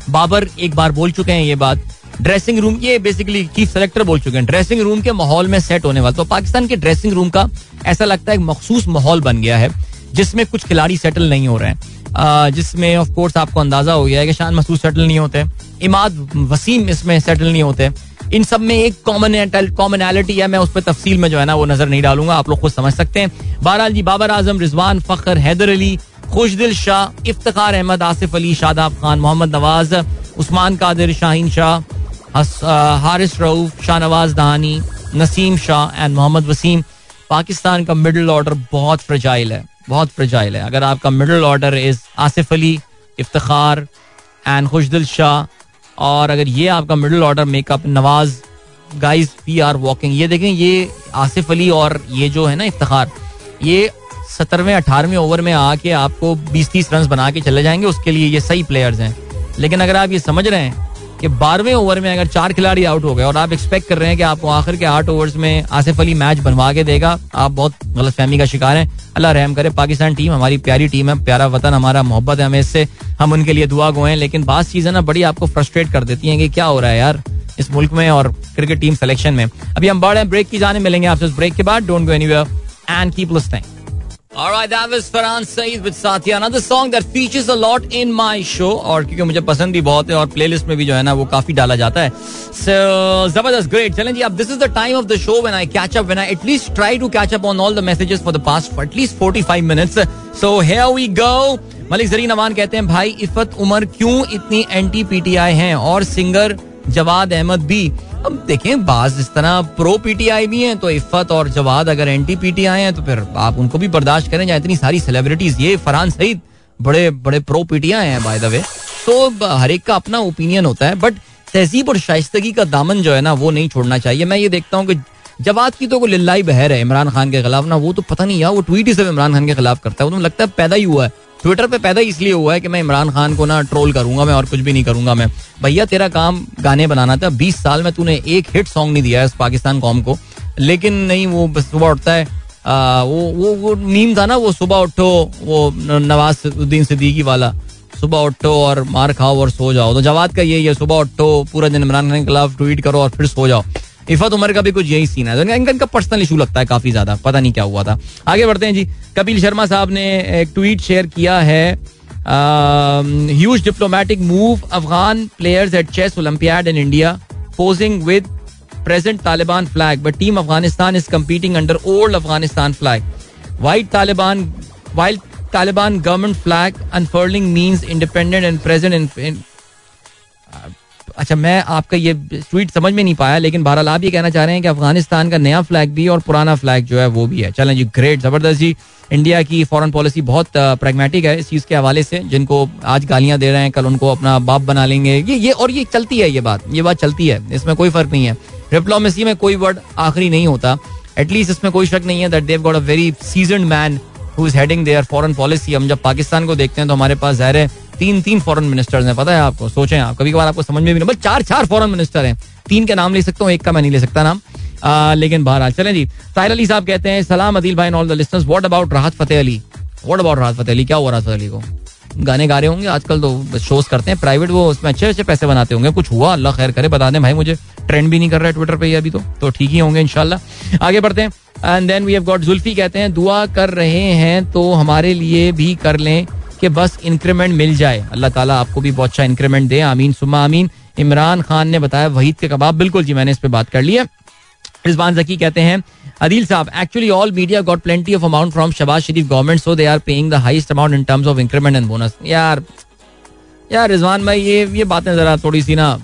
बाबर एक बार बोल चुके हैं ये बात। ड्रेसिंग रूम ये बेसिकली चीफ सेलेक्टर बोल चुके हैं। ड्रेसिंग रूम के माहौल में सेट होने वाला। तो पाकिस्तान के ड्रेसिंग रूम का ऐसा लगता है मखसूस माहौल बन गया है। जिसमें कुछ खिलाड़ी सेटल नहीं हो रहे हैं। जिसमें ऑफ़ कोर्स आपको अंदाज़ा हो गया है कि शान मसूद सेटल नहीं होते। इमाद वसीम इसमें सेटल नहीं होते। इन सब में एक कॉमन कॉमनैलिटी है। मैं उस पर तफसील में जो है ना, वो नज़र नहीं डालूँगा। आप लोग खुद समझ सकते हैं। बहरहाल जी, बाबर आज़म, रिजवान फखर, हैदर अली, खुशदिल शाह इफ्तार अहमद, आसिफ अली, शादाब खान, मोहम्मद नवाज़, उस्मान कादिर, शाहीन शाह हारिस रऊफ शाहनवाज दहानी, नसीम शाह एंड मोहम्मद वसीम। पाकिस्तान का मिडल ऑर्डर बहुत फ्रजाइल है। बहुत फ्रजाइल है। अगर आपका middle order is Asif Ali Iftar and Khushdil Shah, और अगर ये आपका middle order makeup Nawaz guys we are walking ये देखें, ये आसिफ अली और ये जो है ना इफ्तार ये सत्रहवें, अठारहवें ओवर में आके आपको बीस तीस रन बना के चले जाएँगे, उसके लिए ये सही प्लेयर्स हैं। लेकिन अगर आप ये समझ रहे हैं कि बारहवें ओवर में अगर चार खिलाड़ी आउट हो गए और आप एक्सपेक्ट कर रहे हैं कि आपको आखिर के आठ ओवर्स में आसिफ अली मैच बनवा के देगा, आप बहुत गलत फहमी का शिकार हैं। अल्लाह रहम करे, पाकिस्तान टीम हमारी प्यारी टीम है, प्यारा वतन, हमारा मोहब्बत है, हमें इससे, हम उनके लिए दुआ गो हैं लेकिन बात चीज़ें ना बड़ी आपको फ्रस्ट्रेट कर देती हैं कि क्या हो रहा है यार इस मुल्क में और क्रिकेट टीम सिलेक्शन में। अभी हम बड़े ब्रेक की जाने मिलेंगे आपसे उस ब्रेक के बाद। Don't go anywhere and keep listening Alright, that was Farhan Saeed with Satya. Another song that features a lot in my show और क्योंकि मुझे पसंद भी बहुत है और प्लेलिस्ट में भी जो है ना वो काफ़ी डाला जाता है। So, ज़बरदस्त ग्रेट चलें जी अब this is the time of the show when I catch up when I at least try to catch up on all the messages for the past at least 45 minutes so here we go Malik Zareen Aman कहते हैं भाई इफत उमर क्यों इतनी anti PTI हैं? और singer Jawad Ahmad भी। अब देखें बाज इस तरह प्रो पीटीआई भी हैं तो इफ्फत और जवाद अगर एंटी पीटीआई हैं तो फिर आप उनको भी बर्दाश्त करें, जहाँ इतनी सारी सेलिब्रिटीज ये फरहान सईद, बड़े बड़े प्रो पीटीआई हैं बाय द वे तो हर एक का अपना ओपिनियन होता है बट तहजीब और शाइस्तगी का दामन जो है ना, वो नहीं छोड़ना चाहिए। मैं ये देखता हूँ कि जवाब की तो कोई लिल्लाई बहर है, इमरान खान के खिलाफ ना, वो तो पता नहीं यार, वो ट्वीट ही सब इमरान खान के खिलाफ करता है, वो तो लगता है पैदा ही हुआ है। ट्विटर पे पैदा इसलिए हुआ है कि मैं इमरान खान को ना ट्रोल करूँगा मैं और कुछ भी नहीं करूँगा मैं। भैया तेरा काम गाने बनाना था। बीस साल में तूने एक हिट सॉन्ग नहीं दिया है पाकिस्तान कॉम को। लेकिन नहीं वो सुबह उठता है। आ, वो वो वो नीम था ना वो सुबह उठो वो नवाज़ सिद्दीकी वाला। सुबह उठो और मार खाओ और सो जाओ। तो जवाब का यही है सुबह उठो पूरा दिन इमरान खान के खिलाफ ट्वीट करो और फिर सो जाओ। इफत उमर का भी कुछ यही सीन है। इनका इनका पर्सनल इशू लगता है काफ़ी ज़्यादा पता नहीं क्या हुआ था। आगे बढ़ते हैं जी। कपिल शर्मा साहब ने एक ट्वीट शेयर किया है। Huge diplomatic move Afghan players at chess olympiad in India posing with present Taliban flag but team Afghanistan is competing under old Afghanistan flag white Taliban wild Taliban government flag means independent and present in, in अच्छा मैं आपका ये tweet समझ में नहीं पाया, लेकिन बहरहाल आप ये कहना चाह रहे हैं कि अफ़गानिस्तान का नया फ्लैग भी और पुराना फ्लैग जो है वो भी है। चलें जी ग्रेट ज़बरदस्त। जी इंडिया की फॉरेन पॉलिसी बहुत प्रैग्मेटिक है इस चीज़ के हवाले से, जिनको आज गालियाँ दे रहे हैं, कल उनको अपना बाप बना लेंगे। ये ये, और ये चलती है, ये बात ये बात चलती है, इसमें कोई फ़र्क नहीं है। डिप्लोमेसी में कोई वर्ड आखिरी नहीं होता। एटलीस्ट इसमें कोई शक नहीं है that they've got a very season man who is heading their foreign policy हम जब पाकिस्तान को देखते हैं तो हमारे पास ज़ाहिर है तीन तीन फॉरेन मिनिस्टर्स हैं पता है आपको? सोचें आप कभी कभार आपको समझ में भी नहीं बस चार चार फॉरेन मिनिस्टर हैं। तीन के नाम ले सकता हूँ एक का मैं नहीं ले सकता नाम। आ, लेकिन बहरहाल चलें जी। ताहिर अली साहब कहते हैं सलाम अदिल भाई all the listeners what about Rahat Fateh Ali? What about Rahat Fateh Ali? क्या हुआ राहत फतेह अली को? गाने गा रहे होंगे आजकल तो शोज़ करते हैं प्राइवेट वो उसमें अच्छे अच्छे पैसे बनाते होंगे। कुछ हुआ अल्लाह खैर करे बता दें भाई मुझे ट्रेंड भी नहीं कर रहा है ट्विटर पे अभी तो। तो ठीक ही होंगे इनशाला आगे बढ़ते हैं and then we have got Zulfi कहते हैं दुआ कर रहे हैं तो हमारे लिए भी कर लें। कि बस इंक्रीमेंट मिल जाए। अल्लाह ताला आपको भी बहुत अच्छा इंक्रीमेंट दे। आमीन सुमा आमीन। इमरान खान ने बताया, वहीद के कबाब। बिल्कुल जी, मैंने इस पर बात कर लिया रिजवान जकी कहते हैं, अदील साहब actually all media got plenty of amount from Shahbaz Sharif government so they are paying the highest amount in terms of increment and bonus यार यार रिजवान भाई, ये ये बातें जरा थोड़ी सी ना,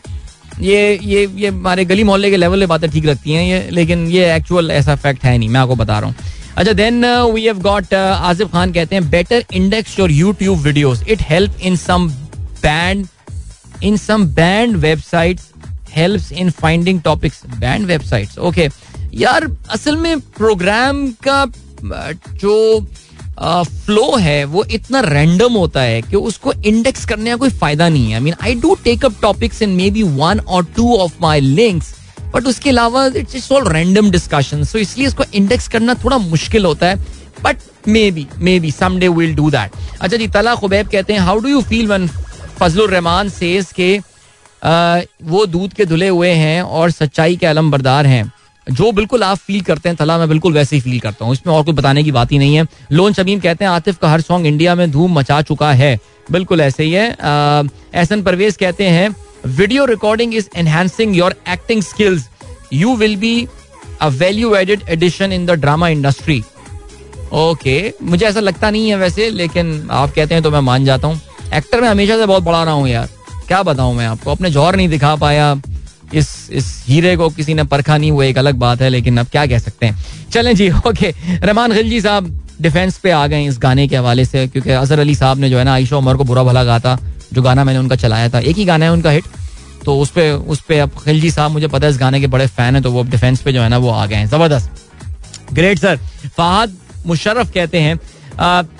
ये ये ये हमारे गली मोहल्ले के लेवल पे बातें ठीक रखती हैं, ये, लेकिन ये एक्चुअल ऐसा फैक्ट है नहीं, मैं आपको बता रहा हूँ। अच्छा then we have got Asif Khan कहते हैं better index your YouTube videos it help in some band in some band websites helps in finding topics band websites okay यार असल में प्रोग्राम का uh, जो फ्लो है वो इतना रैंडम होता है कि उसको इंडेक्स करने का कोई फ़ायदा नहीं है. I mean I do take up topics in maybe one or two of my links but उसके अलावा it's it's all random discussion so इसलिए इसको इंडेक्स करना थोड़ा मुश्किल होता है. But maybe maybe some will do that अच्छा जी, तला खुबैब कहते हैं how do you feel when Fazal Rehman says के वो दूध के धुले हुए हैं और सच्चाई के अलम बरदार हैं? जो बिल्कुल आप फील करते हैं, तला मैं बिल्कुल वैसे ही फील करता हूँ। इसमें और कुछ बताने की बात ही नहीं है। लोन शमीम कहते हैं, आतिफ का हर सॉन्ग इंडिया में धूम मचा चुका है। बिल्कुल ऐसे ही है। एहसन परवेज कहते हैं video recording is enhancing your acting skills you will be a value added addition in the drama industry okay मुझे ऐसा लगता नहीं है वैसे, लेकिन आप कहते हैं तो मैं मान जाता हूँ। एक्टर में हमेशा से बहुत बड़ा रहा हूँ यार। क्या बताऊँ मैं आपको? अपने जौहर नहीं दिखा पाया। इस इस हीरे को किसी ने परखा नहीं, वो एक अलग बात है, लेकिन अब क्या कह सकते हैं। चलें जी ओके रहमान खिलजी साहब डिफेंस पे आ गए इस गाने के हवाले से, क्योंकि अजहर अली साहब ने जो है ना, आयशा उमर को बुरा भला कहा था। जो गाना मैंने उनका चलाया था, एक ही गाना है उनका हिट तो उस पर उस पर अब खिलजी साहब मुझे पता है इस गाने के बड़े फ़ैन है तो वो अब डिफेंस पे जो है ना वो आ गए हैं। ज़बरदस्त। ग्रेट सर फहद मुशर्रफ कहते हैं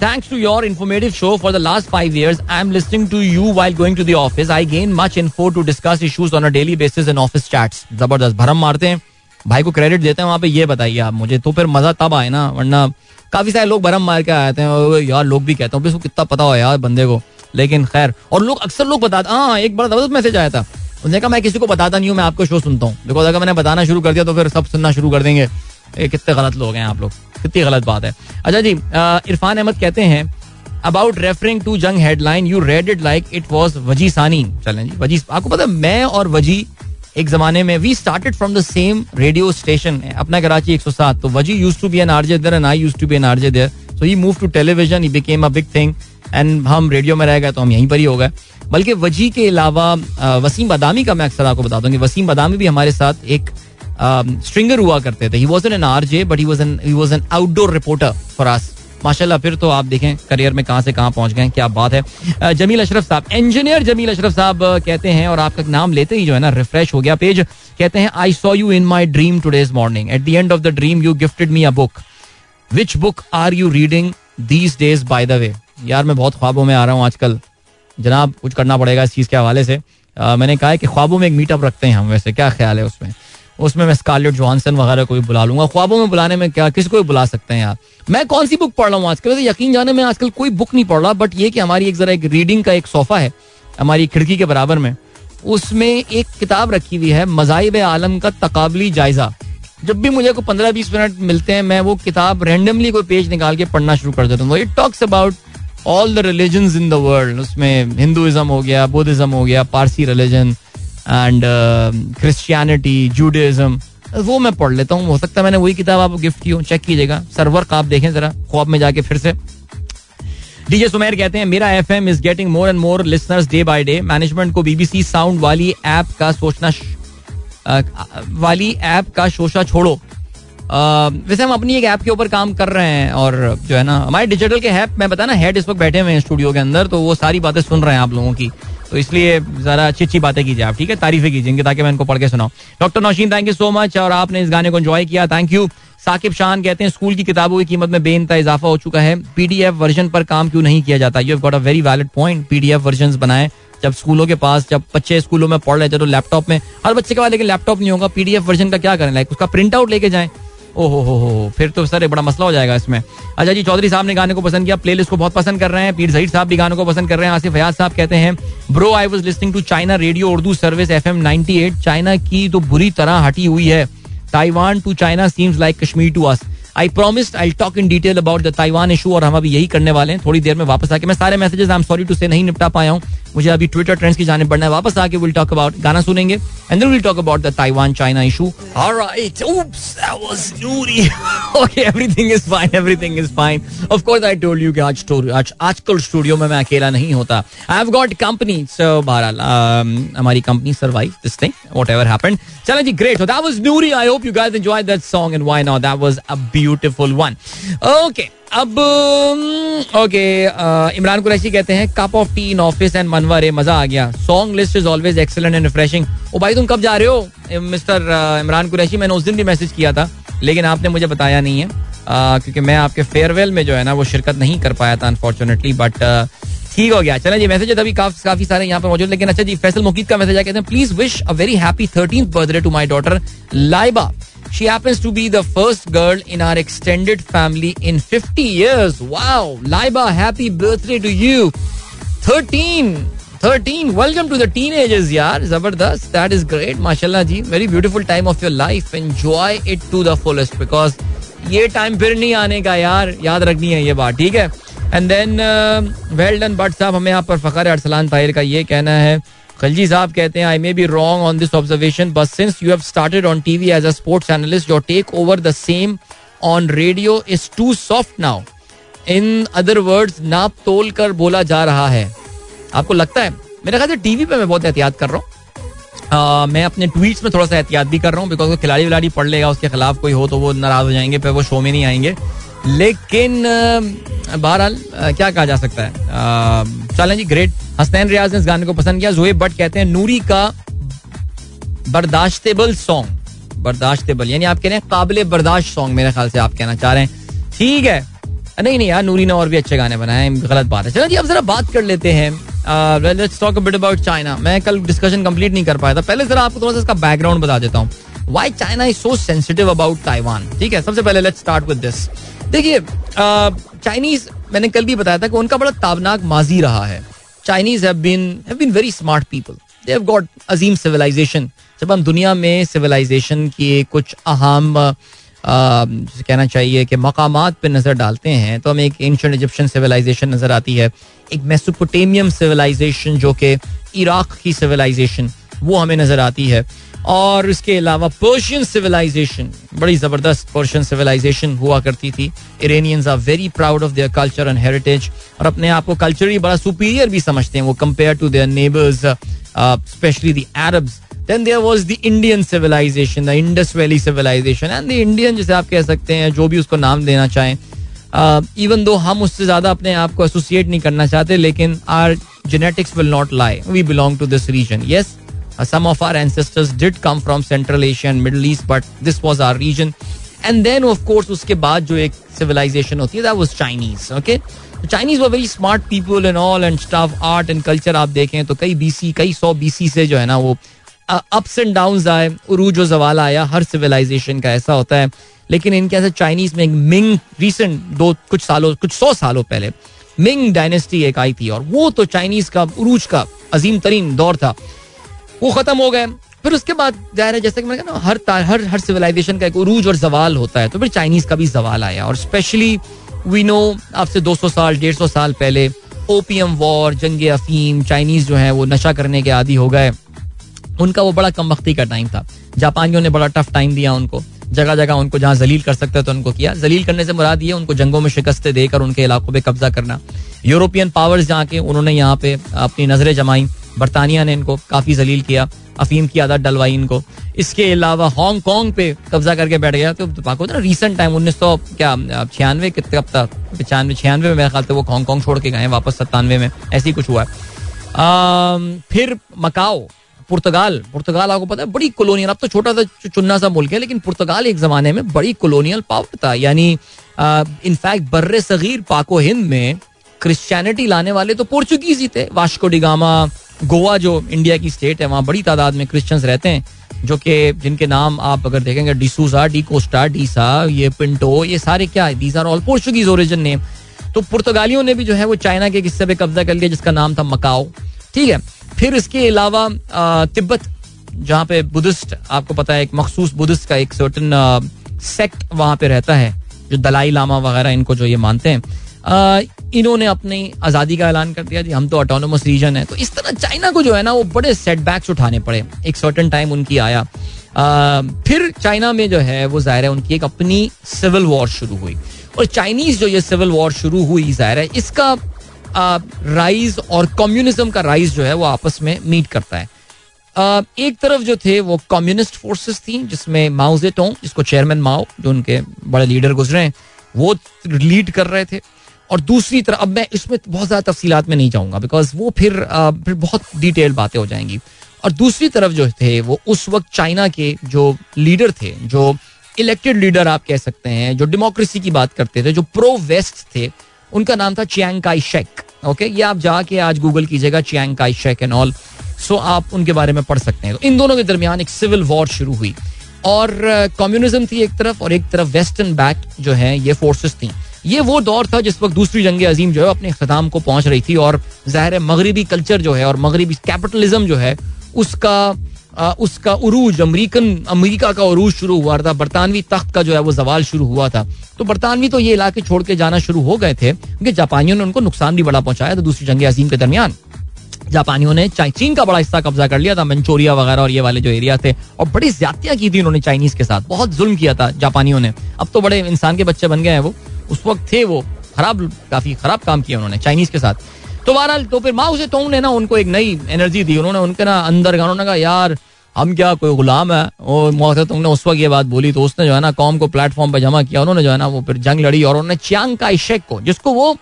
thanks to your informative show for the last five years I am listening to you while going to the office. I gain much info to discuss issues on a daily basis in office chats. ज़बरदस्त। भरम मारते हैं। भाई को credit देते हैं वहाँ पे, ये बताइए आप मुझे। तो फिर मज़ा तब आए ना, वरना काफ़ी सारे लोग भरम मार के आते हैं यार लोग भी कहते हैं कितना पता हो यार बंदे को? लेकिन खैर, और लोग, अक्सर लोग बताते हाँ एक बड़ा ज़बरदस्त मैसेज आया था। उन्होंने कहा, मैं किसी को बताता नहीं हूँ, मैं आपको शो सुनता हूँ। बिकॉज़ अगर मैंने बताना शुरू कर दिया तो फिर सब सुनना शुरू कर देंगे। कितने गलत लोग हैं आप लोग। कितनी गलत बात है। अच्छा जी इरफान अहमद कहते हैं about referring to Jang headline you read it like it was Waji Sani. चलें जी, वजी, आपको पता है, मैं और वजी एक जमाने में we started from the same radio station अपना कराची 107 तो Waji used to be an RJ there and I used to be an RJ there so he move to television he became a big thing and हम radio में रह गए तो हम यहीं पर ही हो गए। बल्कि वजी के अलावा वसीम बदामी का मैं अक्सर आपको बता दूँगी वसीम बदामी भी हमारे साथ एक स्ट्रिंगर हुआ करते थे। He was an R J but he was an he was an outdoor reporter for us माशाल्लाह, फिर तो आप देखें करियर में कहाँ से कहाँ पहुँच गए क्या बात है। जमील अशरफ साहब इंजीनियर जमील अशरफ साहब कहते हैं, और आपका नाम लेते ही जो है ना रिफ्रेश हो गया पेज कहते हैं I saw you in my dream today's morning at the end of the dream you gifted me a book which book are you reading these days by the way यार मैं बहुत ख्वाबों में आ रहा हूँ आजकल। जनाब कुछ करना पड़ेगा इस चीज़ के हवाले से। आ, मैंने कहा है कि ख्वाबों में एक मीटअप रखते हैं हम वैसे क्या ख्याल है उसमें? उसमें मैं स्कारलेट जॉनसन वगैरह को भी बुला लूँगा। ख्वाबों में बुलाने में क्या किसको भी बुला सकते हैं यार। मैं कौन सी बुक पढ़ रहा हूँ आजकल? वैसे यकीन जाने में आजकल कोई बुक नहीं पढ़ रहा बट ये कि हमारी एक जरा एक रीडिंग का एक सोफा है हमारी खिड़की के बराबर में उसमें एक किताब रखी हुई है मजाइब आलम का तकाबली जायजा। जब भी मुझे को पंद्रह बीस मिनट मिलते हैं मैं वो किताब रैंडमली कोई पेज निकाल के पढ़ना शुरू कर देता हूँ। It talks about all the religion in the world उसमें हिंदुइज्म हो गया बुद्धिज्म हो गया Parsi religion and Christianity Judaism वो मैं पढ़ लेता हूँ। हो सकता है मैंने वही किताब आपको गिफ्ट की हो चेक कीजिएगा। सर्वर का आप देखें जरा ख्वाब में जाके फिर से। डीजे सुमेर कहते हैं, मेरा F M is getting more and more listeners day by day management को बीबीसी साउंड वाली ऐप का सोचना वाली ऐप का शोशा छोड़ो। वैसे हम अपनी एक ऐप के ऊपर काम कर रहे हैं और जो है ना, हमारे डिजिटल के ऐप मैं बता ना हेड इस वक्त बैठे हुए हैं स्टूडियो के अंदर तो वो सारी बातें सुन रहे हैं आप लोगों की। तो इसलिए जरा अच्छी अच्छी बातें कीजिए आप, ठीक है? तारीफें कीजिए ताकि मैं इनको पढ़ के सुनाऊं। Doctor Nausheen thank you so much और आपने इस गाने को एंजॉय किया थैंक यू साकिब शान कहते हैं, स्कूल की किताबों की कीमत में बेनता इजाफा हो चुका है। पीडीएफ वर्जन पर काम क्यों नहीं किया जाता? You got a very valid point PDF version बनाए। जब स्कूलों के पास, जब बच्चे स्कूलों में पढ़ रहे थे तो लैपटॉप में, हर बच्चे के पास लेकिन लैपटॉप नहीं होगा। पीडीएफ वर्जन का क्या करें? लाइक उसका प्रिंट आउट लेके जाएँ। ओहो हो हो फिर तो सर बड़ा मसला हो जाएगा इसमें। अच्छा जी, चौधरी साहब ने गाने को पसंद किया प्लेलिस्ट को बहुत पसंद कर रहे हैं, पीर जहीर साहब भी गानों को पसंद कर रहे हैं, आसिफ फयाज साहब कहते हैं bro I was listening to China radio Urdu service F M China की तो बुरी तरह हटी हुई है। Taiwan to China seems like Kashmir to us I promised I talk in detail about the Taiwan issue और हम अभी यही करने वाले हैं। थोड़ी देर में वापस आके मैं सारे messages I am sorry to से नहीं निपटा पाया हूँ। मुझे अभी ट्विटर ट्रेंड्स की जाने बढ़ना है। वापस आके विल टॉक अबाउट गाना सुनेंगे and then will talk about the Taiwan China issue alright oops that was Noori okay everything is fine everything is fine of course I told you कि आज आज, आजकल स्टूडियो में मैं अकेला नहीं होता। I have got company so बहरहाल हमारी company survive this thing whatever happened चलें जी great that was Noori I hope you guys enjoyed that song and why not that was a beautiful one okay. अब okay Imran Qureshi कहते हैं cup of tea in office and Manwar है मज़ा आ गया song list is always excellent and refreshing ओ भाई तुम कब जा रहे हो? मिस्टर इमरान कुरैशी, मैंने उस दिन भी मैसेज किया था, लेकिन आपने मुझे बताया नहीं है। क्योंकि मैं आपके फेयरवेल में जो है ना, वो शिरकत नहीं कर पाया था अनफॉर्चुनेटली बट ठीक हो गया। चलें जी मैसेज अभी काफ़ी सारे यहाँ पे मौजूद, लेकिन अच्छा जी, फैसल मुकीद का मैसेज कहते हैं please wish a very happy thirteen birthday to my daughter Laiba. She happens to be the first girl in our extended family in 50 years. Wow. Laiba, happy birthday to you. 13. 13. Welcome to the teenagers, yaar. Zabardast. That is great. Mashallah ji. Very beautiful time of your life. Enjoy it to the fullest because ये time फिर नहीं आने का यार याद रखनी है ये बात ठीक है and then well done but साहब हमें यहाँ पर फ़खर अरसलान ताहिर का ये कहना है खलजी साहब कहते हैं I may be wrong on this observation but since you have started on TV as a sports analyst your take over the same on radio is too soft now in other words नाप तोल कर बोला जा रहा है। आपको लगता है? मेरे ख्याल से टीवी पे मैं बहुत एहतियात कर रहा हूँ। Uh, मैं अपने ट्वीट्स में थोड़ा सा एहतियात भी कर रहा हूँ बिकॉज़ खिलाड़ी विलाड़ी पढ़ लेगा उसके खिलाफ कोई हो तो वो नाराज़ हो जाएँगे फिर वो शो में नहीं आएँगे। लेकिन बहरहाल क्या कहा जा सकता है? चलें जी ग्रेट हसनैन रियाज ने इस गाने को पसंद किया। जोएब बट कहते हैं, नूरी का बर्दाश्तेबल सॉन्ग बर्दाश्तेबल, यानी आप कह रहे हैं काबिल बर्दाश्त सॉन्ग मेरे ख्याल से आप कहना चाह रहे हैं। ठीक है। नहीं नहीं यार, नूरी ने और भी अच्छे गाने बनाए गलत बात है। चलो जी, अब जरा बात कर लेते हैं। Let's talk bit about China मैं कल डिस्कशन कंप्लीट नहीं कर पाया था। पहले जरा आपको थोड़ा सा इसका बैकग्राउंड बता देता हूँ। Why China is so sensitive about Taiwan ठीक है, सबसे पहले लेट्स स्टार्ट विद दिस देखिए चाइनीज़ मैंने कल भी बताया था कि उनका बड़ा ताबनाक माजी रहा है। Chinese have been have been very smart people they have got Azeem civilisation जब हम दुनिया में सिविलाइजेशन की कुछ अहम कहना चाहिए कि मकाम पर नज़र डालते हैं तो हमें एक एंशंट इजिप्शियन सिविलाइजेशन नज़र आती है। एक मेसोपोटेमियम सिविलाइजेशन जो कि इराक की सिविलाइजेशन वो हमें नज़र आती है। और इसके अलावा पर्शियन सिविलाइजेशन बड़ी ज़बरदस्त पर्शियन सिविलाइजेशन हुआ करती थी। Iranians are very proud of their culture and heritage और अपने आप को कल्चरली बड़ा सुपीरियर भी समझते हैं। वो compare to their neighbours especially the Arabs then there was the Indian civilisation the Indus valley civilisation and the Indian जिसे आप कह सकते हैं जो भी उसको नाम देना चाहें। इवन uh, दो हम उससे ज़्यादा अपने आप को एसोसिएट नहीं करना चाहते लेकिन our genetics will not lie we belong to this region yes some of our ancestors did come from Central Asia and Middle East, but this was our region. And then, of course, उसके बाद जो एक civilization होती है, that was Chinese. Okay, Chinese वो very smart people and all and stuff art and culture आप देखें तो कई बीसी कई सौ बीसी से जो है ना वो अप्स एंड डाउन आए उरूज जवाल आया हर सिविलाइजेशन का ऐसा होता है लेकिन इनके ऐसे चाइनीज़ में एक मिंग रिसेंट दो कुछ सालों कुछ सौ सालों पहले मिंग डायनेस्टी एक आई थी और वो तो चाइनीज़ का उरूज का अजीम तरीन दौर था वो खत्म हो गए। फिर उसके बाद ज़ाहिर है, जैसे कि मैंने कहा ना, हर हर हर सिविलाइजेशन का एक उरूज और जवाल होता है। तो फिर चाइनीज़ का भी जवाल आया और स्पेशली वी नो आपसे 200 साल 150 साल पहले ओपीएम वॉर जंग अफीम चाइनीज़ जो है वो नशा करने के आदि हो गए। उनका वो बड़ा कम वक्ती का टाइम था। जापानियों ने बड़ा टफ टाइम दिया उनको। जगह जगह उनको जहाँ जलील कर सकते थे उनको किया। जलील करने से मुराद ये, उनको जंगों में शिकस्तें देकर उनके इलाकों पर कब्जा करना। यूरोपियन पावर्स जहाँ के उन्होंने यहाँ पे अपनी नज़रें जमाई। बरतानिया ने इनको काफ़ी जलील किया, अफीम की आदत डलवाई इनको। इसके अलावा हांगकांग पे कब्जा करके बैठ गया तो पाक ना रिसेंट टाइम उन्नीस सौ, क्या, छियानवे कितने कब तक, पचानवे, छियानवे में मेरे ख्याल से वो हांगकांग छोड़ के गए वापस सत्तानवे में, ऐसी कुछ हुआ है। फिर मकाओ, पुर्तगाल पुर्तगाल आपको पता है, बड़ी कॉलोनियल अब तो छोटा सा चुन्ना सा मुल्क है, लेकिन पुर्तगाल एक जमाने में बड़ी कॉलोनियल पावर था। यानी इनफैक्ट बर्र सगीर पाको हिंद में क्रिश्चियनिटी लाने वाले तो पोर्चुगीज ही थे, वास्को डिगामा गोवा जो इंडिया की स्टेट है, वहाँ बड़ी तादाद में क्रिश्चियंस रहते हैं, जो कि जिनके नाम आप अगर देखेंगे डिसूसा डी कोस्टा डीसा ये पिंटो, ये सारे क्या है? These are all Portuguese origin name तो पुर्तगालियों ने भी जो है वो चाइना के हिस्से पे कब्जा कर लिया, जिसका नाम था मकाओ। ठीक है? फिर इसके अलावा तिब्बत, जहाँ पे बुद्धिस्ट, आपको पता है, एक मखसूस बुद्धिस्ट का एक सर्टन सेक्ट वहाँ पे रहता है, जो दलाई लामा वगैरह इनको जो ये मानते हैं। इन्होंने अपनी आज़ादी का ऐलान कर दिया जी। हम तो ऑटोनोमस रीजन है। तो इस तरह चाइना को जो है ना, वो बड़े सेटबैक्स उठाने पड़े। एक सर्टन टाइम उनकी आया। फिर चाइना में जो है, वो ज़ाहिर है, उनकी एक अपनी सिविल वॉर शुरू हुई। और चाइनीज़ जो ये सिविल वॉर शुरू हुई, ज़ाहिर है, इसका राइज और कम्युनिज्म का राइज जो है, वो आपस में मीट करता है। एक तरफ़ जो थे, वो कम्युनिस्ट फोर्सेस थी, जिसमें माओ टोंग जिसको चेयरमैन माओ जो उनके बड़े लीडर गुजरे हैं, वो लीड कर रहे थे। और दूसरी तरफ़ अब मैं इसमें बहुत ज़्यादा तफसीलात में नहीं जाऊँगा बिकॉज़ वो फिर आ, फिर बहुत डिटेल बातें हो जाएँगी। और दूसरी तरफ़ जो थे वो उस वक्त चाइना के जो लीडर थे जो इलेक्टेड लीडर आप कह सकते हैं जो डेमोक्रेसी की बात करते थे जो प्रो वेस्ट थे उनका नाम था चियांग काई शेक ओके ये आप जाके आज गूगल कीजिएगा Chiang Kai Shek and all so आप उनके बारे में पढ़ सकते हैं। तो इन दोनों के दरमियान एक सिविल वॉर शुरू हुई। और कम्युनिज्म थी एक तरफ़ और एक तरफ़ वेस्टर्न बैक जो है ये फोर्सेस थी। ये वो दौर था जिस वक्त दूसरी जंग अजीम जो है अपने खदाम को पहुँच रही थी और ज़ाहिर है मगरबी कल्चर जो है और मगरबी कैपिटलिज्म जो है उसका आ, उसका उरूज अमरीकन अमेरिका का उरूज शुरू हुआ था बरतानवी तख्त का जो है वो जवाल शुरू हुआ था। तो बरतानवी तो ये इलाके छोड़ के जाना शुरू हो गए थे क्योंकि जापानियों ने उनको नुकसान भी बड़ा पहुँचाया था दूसरी जंग अजीम के दरमियान। जापानियों ने चीन का बड़ा हिस्सा कब्जा कर लिया था मंचोरिया वगैरह और ये वाले जो एरिया थे और बड़ी ज़्यादा की थी उन्होंने चाइनीज़ के साथ बहुत जुल्म किया था जापानियों ने। अब तो बड़े इंसान के बच्चे बन गए हैं वो। उस वक्त थे वो खराब, काफ़ी खराब काम किया उन्होंने चाइनीज़ के साथ। तो बहरहाल तो फिर माओ से तो ने ना, उनको एक नई एनर्जी दी। उन्होंने उनके ना अंदर उन्होंने कहा, यार, हम क्या कोई गुलाम है? और मौत तुमने उस वक्त ये बात बोली तो उसने जो है ना, कौम को प्लेटफॉर्म पे जमा किया। उन्होंने जो है ना, वो फिर जंग लड़ी और उन्होंने चियांग का शेख को, जिसको वो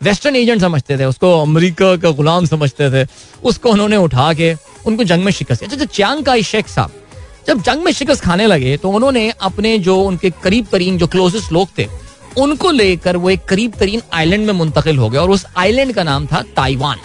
वेस्टर्न एजेंट समझते थे, उसको अमेरिका का गुलाम समझते थे, उसको उन्होंने उठा के उनको जंग में शिकस्त अच्छा चियांग का शेख साहब, जब जंग में शिकस्त खाने लगे तो उन्होंने अपने जो उनके करीब करीब जो क्लोजेस्ट लोग थे उनको लेकर वो एक करीब तरीन आइलैंड में मुंतकिल हो गया और उस आइलैंड का नाम था ताइवान।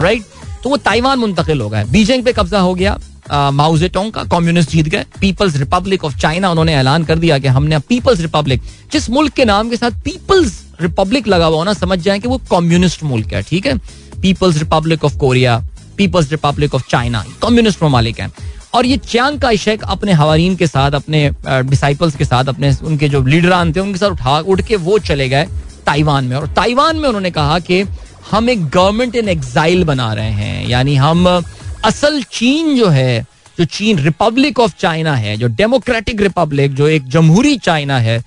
राइट तो वो ताइवान मुंतकिल हो गया बीजिंग पे कब्जा हो गया माउजेटोंग का कम्युनिस्ट जीत गए। पीपल्स रिपब्लिक ऑफ़ चाइना उन्होंने ऐलान कर दिया कि हमने पीपल्स रिपब्लिक जिस मुल्क के नाम के साथ पीपल्स रिपब्लिक लगा हुआ ना, समझ जाए कि वो कम्युनिस्ट मुल्क है, ठीक है? People's republic of Korea people's republic of China communist ममालिक है। और ये चांग का शेख अपने हवारीन के साथ, अपने डिसाइपल्स के साथ, अपने उनके जो लीडरान थे, उनके साथ उठा, उठ के वो चले गए ताइवान में। और ताइवान में उन्होंने कहा कि हम एक गवर्नमेंट इन एग्जाइल बना रहे हैं। यानी हम, असल चीन जो है, जो चीन रिपब्लिक ऑफ़ चाइना है, जो डेमोक्रेटिक रिपब्लिक जो एक जमहूरी चाइना है,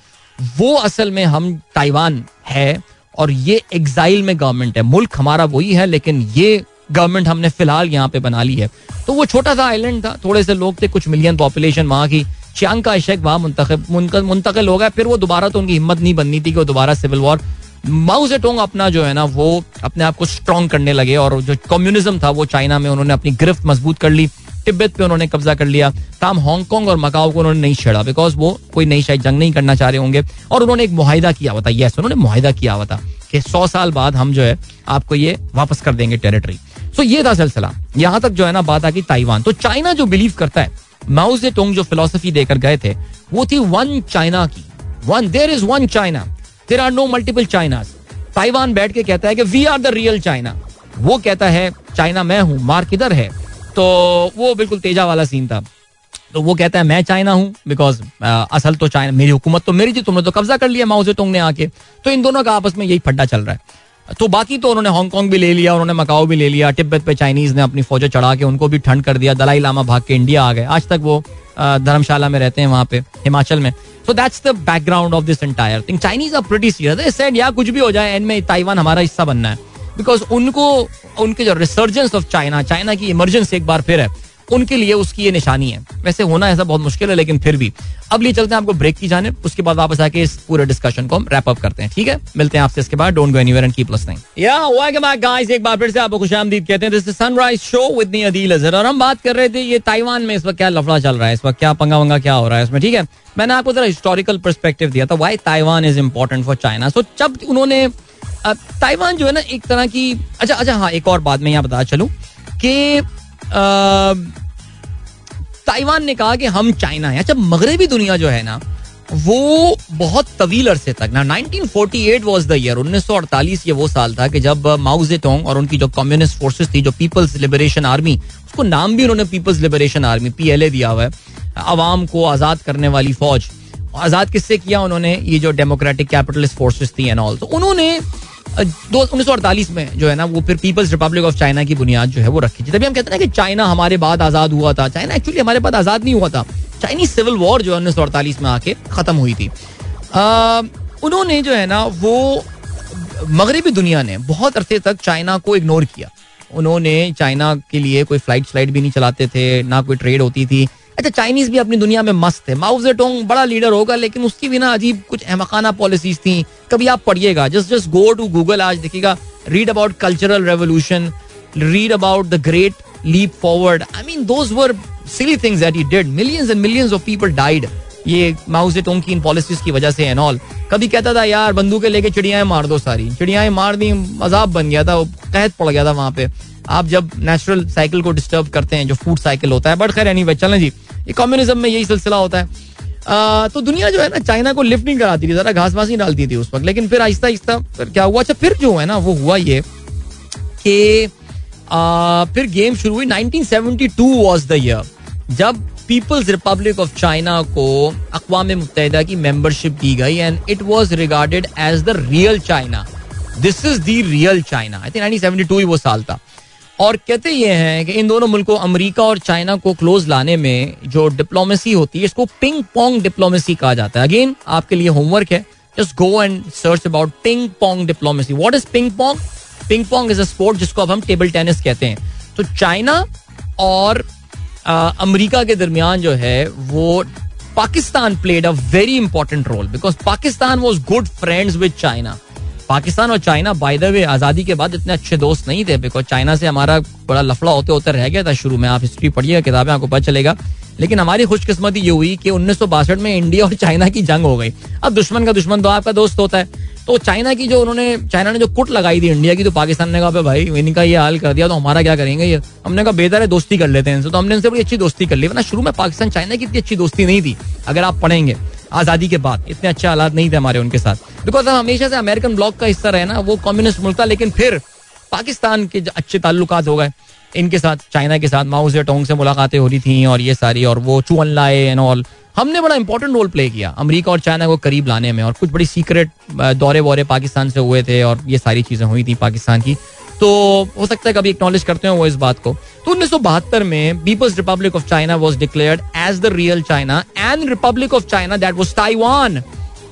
वो असल में हम ताइवान है और ये एग्जाइल में गवर्नमेंट है। मुल्क हमारा वही है, लेकिन ये गवर्नमेंट हमने फ़िलहाल यहाँ पे बना ली है। तो वो छोटा सा आइलैंड था, थोड़े से लोग थे, कुछ मिलियन पॉपुलेशन वहाँ की। चियांग का शेख वहाँ मुंतकिल हो गया। फिर वो दोबारा तो उनकी हिम्मत नहीं बननी थी कि वो दोबारा सिविल वॉर माउ से टोंग अपना जो है ना, वो अपने आप को स्ट्रॉन्ग करने लगे और जो कम्युनिज्म था, वो चाइना में उन्होंने अपनी गिरफ्त मज़बूत कर ली। तिब्बत पे उन्होंने कब्जा कर लिया। ताम हांगकांग और मकाओ को उन्होंने नहीं छेड़ा बिकॉज़ वो कोई नई, शायद जंग नहीं करना चाह रहे होंगे। और उन्होंने एक मुहिदा किया हुआ था। यस उन्होंने मुहिदा किया हुआ था कि सौ साल बाद हम जो है, आपको ये वापस कर देंगे टेरिटरी सो ये था सिलसिला। यहाँ तक जो है ना बात आ गई ताइवान। तो चाइना जो बिलीव करता है माउ से टोंग जो फिलोसफी देकर गए थे, वो थी वन चाइना की। One there is one China there are no multiple China Taiwan बैठ के कहता है कि we are the real China वो कहता है, चाइना मैं हूँ मार किधर है। तो वो बिल्कुल तेजा वाला सीन था। तो वो कहता है, मैं चाइना हूँ बिकॉज़ असल तो चाइना, मेरी हुकूमत तो मेरी थी, तुमने तो कब्जा कर लिया माओ से ने आके। तो इन दोनों का आपस में यही फड्डा चल रहा है। तो बाकी तो उन्होंने हांगकांग भी ले लिया, उन्होंने मकाओ भी ले लिया तिब्बत पे चाइनीज़ ने अपनी फौजें चढ़ा के उनको भी ठंड कर दिया, दलाई लामा भाग के इंडिया आ गए। आज तक वो धर्मशाला में रहते हैं वहाँ पे, हिमाचल में। So that's the background of this entire thing Chinese are pretty serious said या कुछ भी हो जाए एंड में ताइवान हमारा हिस्सा बनना है. बिकॉज़ उनको, उनके जो रिसर्जेंस ऑफ़ चाइना चाइना की इमरजेंस एक बार फिर है। उनके लिए उसकी ये निशानी है। वैसे होना ऐसा बहुत मुश्किल है, लेकिन फिर भी। अब लिए चलते हैं आपको ब्रेक की जाने उसके बाद वापस आके इस पूरे डिस्कशन को हम रैप अप करते हैं, ठीक है? मिलते हैं आपसे इसके बाद don't go anywhere and keep listening yeah guys एक बार फिर से आपको खुशामदीद कहते हैं this is sunrise show with me Adeel Azhar और हम बात कर रहे थे ये ताइवान में इस वक्त क्या लफड़ा चल रहा है, इस वक्त क्या पंगा वंगा क्या हो रहा है इसमें, ठीक है? मैंने आपको जरा हिस्टोरिकल परस्पेक्टिव दिया था why Taiwan is important for China so जब उन्होंने ताइवान जो है ना, एक तरह की अच्छा अच्छा हाँ एक और बात मैं यहाँ बता चलूँ, कि ताइवान ने कहा कि हम चाइना है। अच्छा मगरबी दुनिया जो है ना, वो बहुत तवील अरसे तक, ना 1948 वाज द ईयर 1948 ये वो साल था कि जब माउजे टोंग और उनकी जो कम्युनिस्ट फोर्सेस थी, जो पीपल्स लिबरेशन आर्मी उसको नाम भी उन्होंने पीपल्स लिबरेशन आर्मी पीएलए दिया हुआ है, आवाम को आज़ाद करने वाली फौज। आज़ाद किससे किया उन्होंने? ये जो डेमोक्रेटिक कैपिटलिस्ट फोर्सेस थी एंड ऑल तो उन्होंने उन्नीस सौ अड़तालीस में जो है ना, वो फिर पीपल्स रिपब्लिक ऑफ़ चाइना की बुनियाद जो है वो रखी थी। तभी हम कहते हैं कि चाइना हमारे बाद आज़ाद हुआ था। चाइना एक्चुअली हमारे बाद आज़ाद नहीं हुआ था। चाइनीज़ सिविल वॉर जो है उन्नीस सौ अड़तालीस में आके खत्म हुई थी। उन्होंने जो है ना, वो मगरबी दुनिया ने बहुत अरसे तक चाइना को इग्नोर किया। उन्होंने चाइना के लिए कोई फ़्लाइट स्लाइट भी नहीं चलाते थे, ना कोई ट्रेड होती थी। अच्छा चाइनीज़ भी अपनी दुनिया में मस्त है। माउजे टोंग बड़ा लीडर होगा, लेकिन उसकी भी ना अजीब कुछ अहमकाना पॉलिसीज़ थी। कभी आप पढ़िएगा just just go to Google आज देखिएगा। Read about cultural revolution read about the great leap forward I mean those were silly things that he did millions and millions of people died ये माउजे टोंग की इन policies की वजह से and all कभी कहता था, यार, बंदूकें लेके चिड़ियाएँ मार दो सारी। चिड़ियाएँ मार दी अजाब बन गया था, कहत पड़ गया था वहाँ पे। आप जब नेचुरल साइकिल को डिस्टर्ब करते हैं, जो फ़ूड साइकिल होता है बट खैर एनी वे चलें जी। ये कम्युनिज्म में यही सिलसिला होता है। आ, तो दुनिया जो है ना चाइना को लिफ्ट नहीं कराती थी जरा घास वास नहीं डालती थी उस वक्त। लेकिन फिर आहिस्ता आहिस्ता फिर क्या हुआ? अच्छा फिर जो है ना वो हुआ ये कि फिर गेम शुरू हुई। 1972 वाज द ईयर जब पीपल्स रिपब्लिक ऑफ़ चाइना को अकवा मुतहदा की मेंबरशिप दी गई and it was regarded as the real China this is the real China I think 1972 ही वो साल था। और कहते ये हैं कि इन दोनों मुल्कों, अमेरिका और चाइना को क्लोज लाने में जो डिप्लोमेसी होती है, इसको पिंग पोंग डिप्लोमेसी कहा जाता है। अगेन आपके लिए होमवर्क है। Just go and search about ping pong diplomacy what is ping pong ping pong is a sport जिसको अब हम टेबल टेनिस कहते हैं। तो चाइना और अमेरिका के दरमियान जो है, वो Pakistan played a very important role because Pakistan was good friends with China. Pakistan और चाइना बाय द वे आज़ादी के बाद इतने अच्छे दोस्त नहीं थे बिकॉज़ चाइना से हमारा बड़ा लफड़ा होते होते रह गया था शुरू में। आप हिस्ट्री पढ़िएगा किताबें आपको पता चलेगा। लेकिन हमारी खुशकिस्मती ये हुई कि उन्नीस सौ बासठ में इंडिया और चाइना की जंग हो गई। अब दुश्मन का दुश्मन तो आपका दोस्त होता है। तो चाइना की जो उन्होंने, चाइना ने जो कुट लगाई थी इंडिया की तो पाकिस्तान ने कहा भाई इनका ये हाल कर दिया तो हमारा क्या करेंगे ये? हमने कहा बेहतर है, दोस्ती कर लेते हैं इनसे। तो हमने इनसे बड़ी अच्छी दोस्ती कर ली। वरना शुरू में पाकिस्तान, चाइना की इतनी अच्छी दोस्ती नहीं थी, अगर आप पढ़ेंगे, आज़ादी के बाद इतने अच्छे हालात नहीं थे हमारे उनके साथ। बिकॉज़ हम हमेशा से अमेरिकन ब्लॉक का हिस्सा रहे ना, वो कम्युनिस्ट मुल्क था, लेकिन फिर पाकिस्तान के अच्छे ताल्लुक हो गए। इनके साथ, चाइना के साथ माउ से टोंग से मुलाकातें हो रही थी और ये सारी और वो चुअन लाए एंड ऑल हमने बड़ा इंपॉर्टेंट रोल प्ले किया अमेरिका और चाइना को करीब लाने में और कुछ बड़ी सीक्रेट दौरे वौरे पाकिस्तान से हुए थे और ये सारी चीज़ें हुई थी पाकिस्तान की। तो हो सकता है कभी एक्नॉलेज करते हो वो इस बात को। तो उन्नीस सौ बहत्तर में people's republic of China was declared as the real China and republic of China that was Taiwan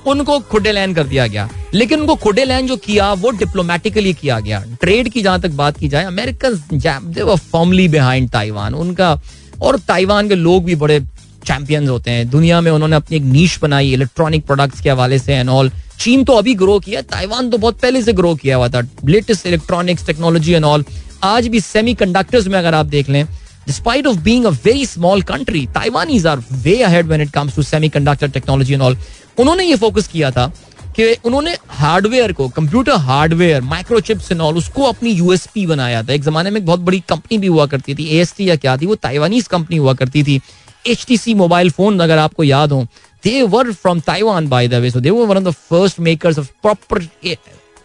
उनको खुडे लैंड कर दिया गया। लेकिन उनको खुडे लैंड जो किया, वो डिप्लोमेटिकली किया गया। ट्रेड की जहाँ तक बात की जाए अमेरिकन फॉर्मली बिहाइंड ताइवान उनका और ताइवान के लोग भी बड़े चैंपियंस होते हैं। दुनिया में उन्होंने अपनी एक नीच बनाई इलेक्ट्रॉनिक प्रोडक्ट्स के हवाले से एंड ऑल चीन तो अभी ग्रो किया ताइवान तो बहुत पहले से ग्रो किया हुआ था। Latest electronics technology and all आज भी सेमी कंडक्टर्स में अगर आप देख लें despite of being a very small country Taiwanese are way ahead when it comes to semiconductor technology and all उन्होंने ये फोकस किया था कि उन्होंने हार्डवेयर को computer hardware microchips and all उसको अपनी यूएसपी बनाया था एक जमाने में एक बहुत बड़ी कंपनी भी हुआ करती थी ए या क्या थी वो ताइवानीज कंपनी हुआ करती थी एच मोबाइल फ़ोन अगर आपको याद हो they were from Taiwan by the way so they were one of the first makers of proper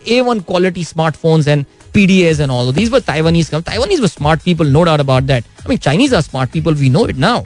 A1 quality smartphones and PDAs and all. of These were Taiwanese. Taiwanese were smart people, no doubt about that. I mean, Chinese are smart people. We know it now.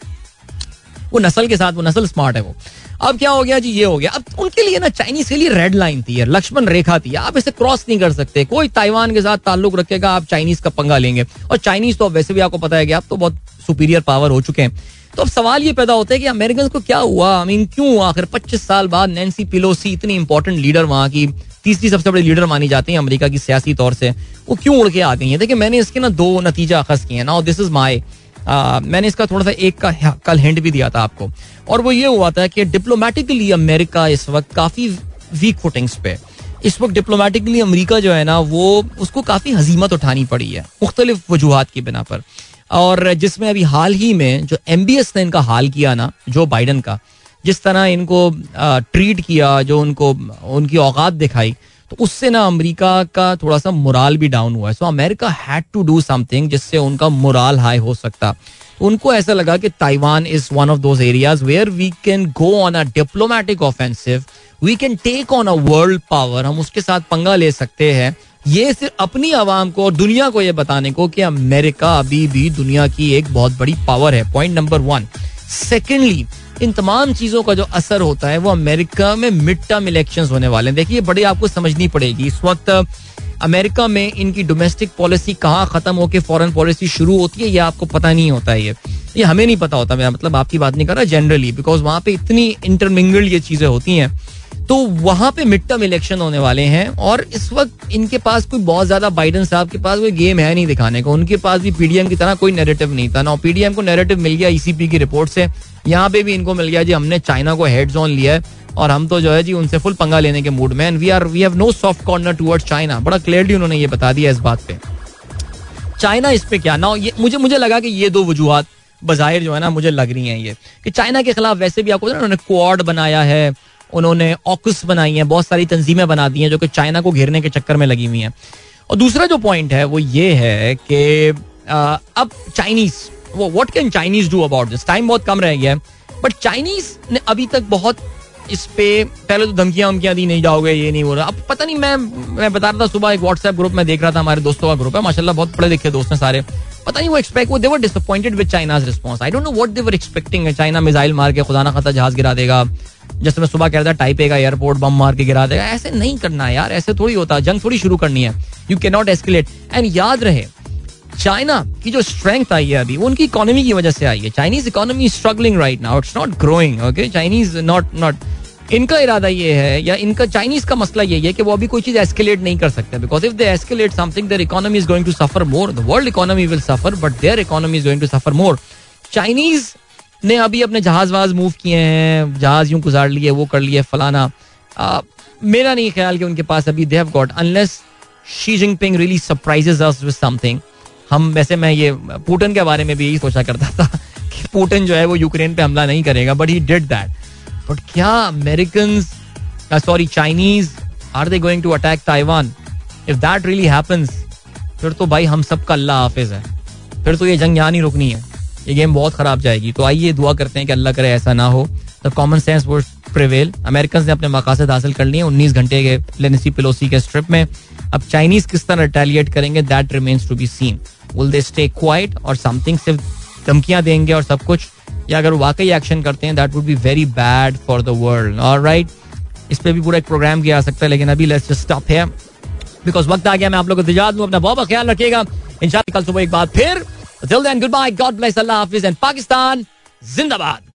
वो नस्ल के साथ वो नस्ल smart है वो अब क्या हो गया जी? ये हो गया। अब उनके लिए ना चाइनीज़ के लिए रेड लाइन थी लक्ष्मण रेखा थी। आप इसे क्रॉस नहीं कर सकते। कोई ताइवान के साथ ताल्लुक रखेगा, आप चाइनीज़ का पंगा लेंगे। और चाइनीज़ तो वैसे भी आपको पता है कि आप तो बहुत सुपीरियर पावर हो चुके हैं। तो अब सवाल ये पैदा होता है कि अमेरिकन को क्या हुआ? आई मीन क्यों आखिर 25 साल बाद नैन्सी पिलोसी इतनी इंपॉर्टेंट लीडर वहाँ की, तीसरी सबसे बड़ी लीडर मानी जाती है अमेरिका की सियासी तौर से, वो क्यों उड़ के आ गई है? देखिए, मैंने इसके ना दो नतीजा अखज किए हैं। नाउ दिस इज़ माई मैंने इसका थोड़ा सा एक का कल हिंट भी दिया था आपको। और वो ये हुआ था कि डिप्लोमेटिकली अमेरिका इस वक्त काफ़ी वीक फुटिंग्स पे। इस वक्त डिप्लोमेटिकली अमेरिका जो है ना, वो, उसको काफ़ी हजीमत उठानी पड़ी है, मुख्तलिफ़ वजूहत की बिना पर। और जिसमें अभी हाल ही में जो एम बी एस ने इनका हाल किया ना, जो बाइडन का, जिस तरह इनको ट्रीट किया, जो उनको, उनकी औकात दिखाई तो उससे ना अमेरिका का थोड़ा सा मोराल भी डाउन हुआ है। So America had to do something जिससे उनका मोराल हाई हो सकता। उनको ऐसा लगा कि Taiwan is one of those areas where we can go on a diplomatic offensive we can take on a world power हम उसके साथ पंगा ले सकते हैं। ये सिर्फ़ अपनी आवाम को और दुनिया को ये बताने को कि अमेरिका अभी भी दुनिया की एक बहुत बड़ी पावर है। पॉइंट नंबर वन सेकेंडली इन तमाम चीज़ों का जो असर होता है, वो अमेरिका में मिड टर्म इलेक्शन होने वाले हैं। देखिए बड़ी आपको समझनी पड़ेगी। इस वक्त, अमेरिका में इनकी डोमेस्टिक पॉलिसी कहाँ खत्म होकर फॉरेन पॉलिसी शुरू होती है, ये आपको पता नहीं होता है ये। ये हमें नहीं पता होता, मैं मतलब आपकी बात नहीं कर रहा जनरली बिकॉज़ वहाँ पे इतनी इंटरमिंगल्ड ये चीज़ें होती हैं। तो वहाँ पे मिड टर्म इलेक्शन होने वाले हैं और इस वक्त इनके पास कोई बहुत ज़्यादा बाइडन साहब के पास कोई गेम है नहीं दिखाने को। उनके पास भी पीडीएम की तरह कोई नेरेटिव नहीं था। ना पीडीएम को नेरेटिव मिल गया ईसीपी e की रिपोर्ट से। यहाँ पे भी इनको मिल गया, जी, हमने चाइना को हेड जोन लिया है और हम तो जो है जी उनसे फुल पंगा लेने के मूड में and we are we have no soft corner towards China बड़ा क्लियरली उन्होंने ये बता दिया इस बात पे। चाइना इस पे क्या? ना ये, मुझे मुझे लगा कि ये दो वजूहत बाहिर जो है ना, मुझे लग रही हैं ये। कि चाइना के खिलाफ वैसे भी आपको उन्होंने क्वाड बनाया है। उन्होंने ऑकुस बनाई है, बहुत सारी तंजीमें बना दी हैं जो कि चाइना को घेरने के चक्कर में लगी हुई हैं। और दूसरा जो पॉइंट है, वो ये है कि अब चाइनीज़ वो what can Chinese do about this time बहुत कम रह गया है। बट चाइनीज़ ने अभी तक बहुत इस पे, पहले तो धमकियाँ वमकियाँ दी, नहीं जाओगे, ये नहीं हो रहा। अब पता नहीं, मैं मैं बता रहा था, सुबह एक व्हाट्सएप ग्रुप में देख रहा था, हमारे दोस्तों का ग्रुप है, माशाल्लाह बहुत पढ़े लिखे दोस्त हैं सारे। पता नहीं, वो एक्सपेक्ट वो they were disappointed with China's response I don't know what they were expecting China missile मार के खुदा ना खाता जहाज़ गिरा देगा। जैसे मैं सुबह कह रहा था टाइपे का एयरपोर्ट बम मार के गिरा देगा। ऐसे नहीं करना यार, ऐसे थोड़ी होता। जंग थोड़ी शुरू करनी है। You can not escalate and याद रहे चाइना की जो स्ट्रेंथ आई है अभी, वो उनकी इकोनॉमी की वजह से आई है। Chinese economy struggling right now it's not growing okay Chinese not not इनका इरादा ये है, या इनका चाइनीज़ का मसला ये है कि वो अभी कोई चीज़ एस्केलेट नहीं कर सकते। Because if they escalate something their economy is going to suffer more the world economy will suffer but their economy is going to suffer more Chinese ने अभी अपने जहाज़ वहाज मूव किए हैं जहाज़ यूँ गुजार लिए वो कर लिए फलाना। आ, मेरा नहीं ख्याल कि उनके पास अभी they have got unless Xi Jinping really surprises us with something हम वैसे मैं ये पुटन के बारे में भी यही सोचा करता था कि पुटन जो है वो यूक्रेन पे हमला नहीं करेगा but he did that but क्या American sorry Chinese are they going to attack Taiwan if that really happens फिर तो भाई हम सबका अल्लाह हाफिज है। फिर तो ये जंग यहाँ नहीं रुकनी है। ये गेम बहुत खराब जाएगी। तो आइए दुआ करते हैं कि अल्लाह करे ऐसा ना हो। द कॉमन सेंस वो प्रिवेल अमेरिकन ने अपने मकासद हासिल कर लिए उन्नीस घंटे के लेनेसी पिलोसी के स्ट्रिप में। अब चाइनीज़ किस तरह रिटेलिएट करेंगे that remains to be seen will they stay quiet और समथिंग सिर्फ़ धमकियाँ देंगे और सब कुछ? या अगर वाकई एक्शन करते हैं that would be very bad for the world और राइट इस पर भी पूरा एक प्रोग्राम किया जा सकता है, लेकिन अभी लेट्स जस्ट स्टॉप है बिकॉज़ वक्त आ गया, मैं आप लोगों को दिजात दूँ, अपना बहुत ख्याल रखिएगा। इंशाल्लाह कल सुबह एक बार फिर Till then, goodbye. God bless. Allah Hafiz. And Pakistan, Zindabad.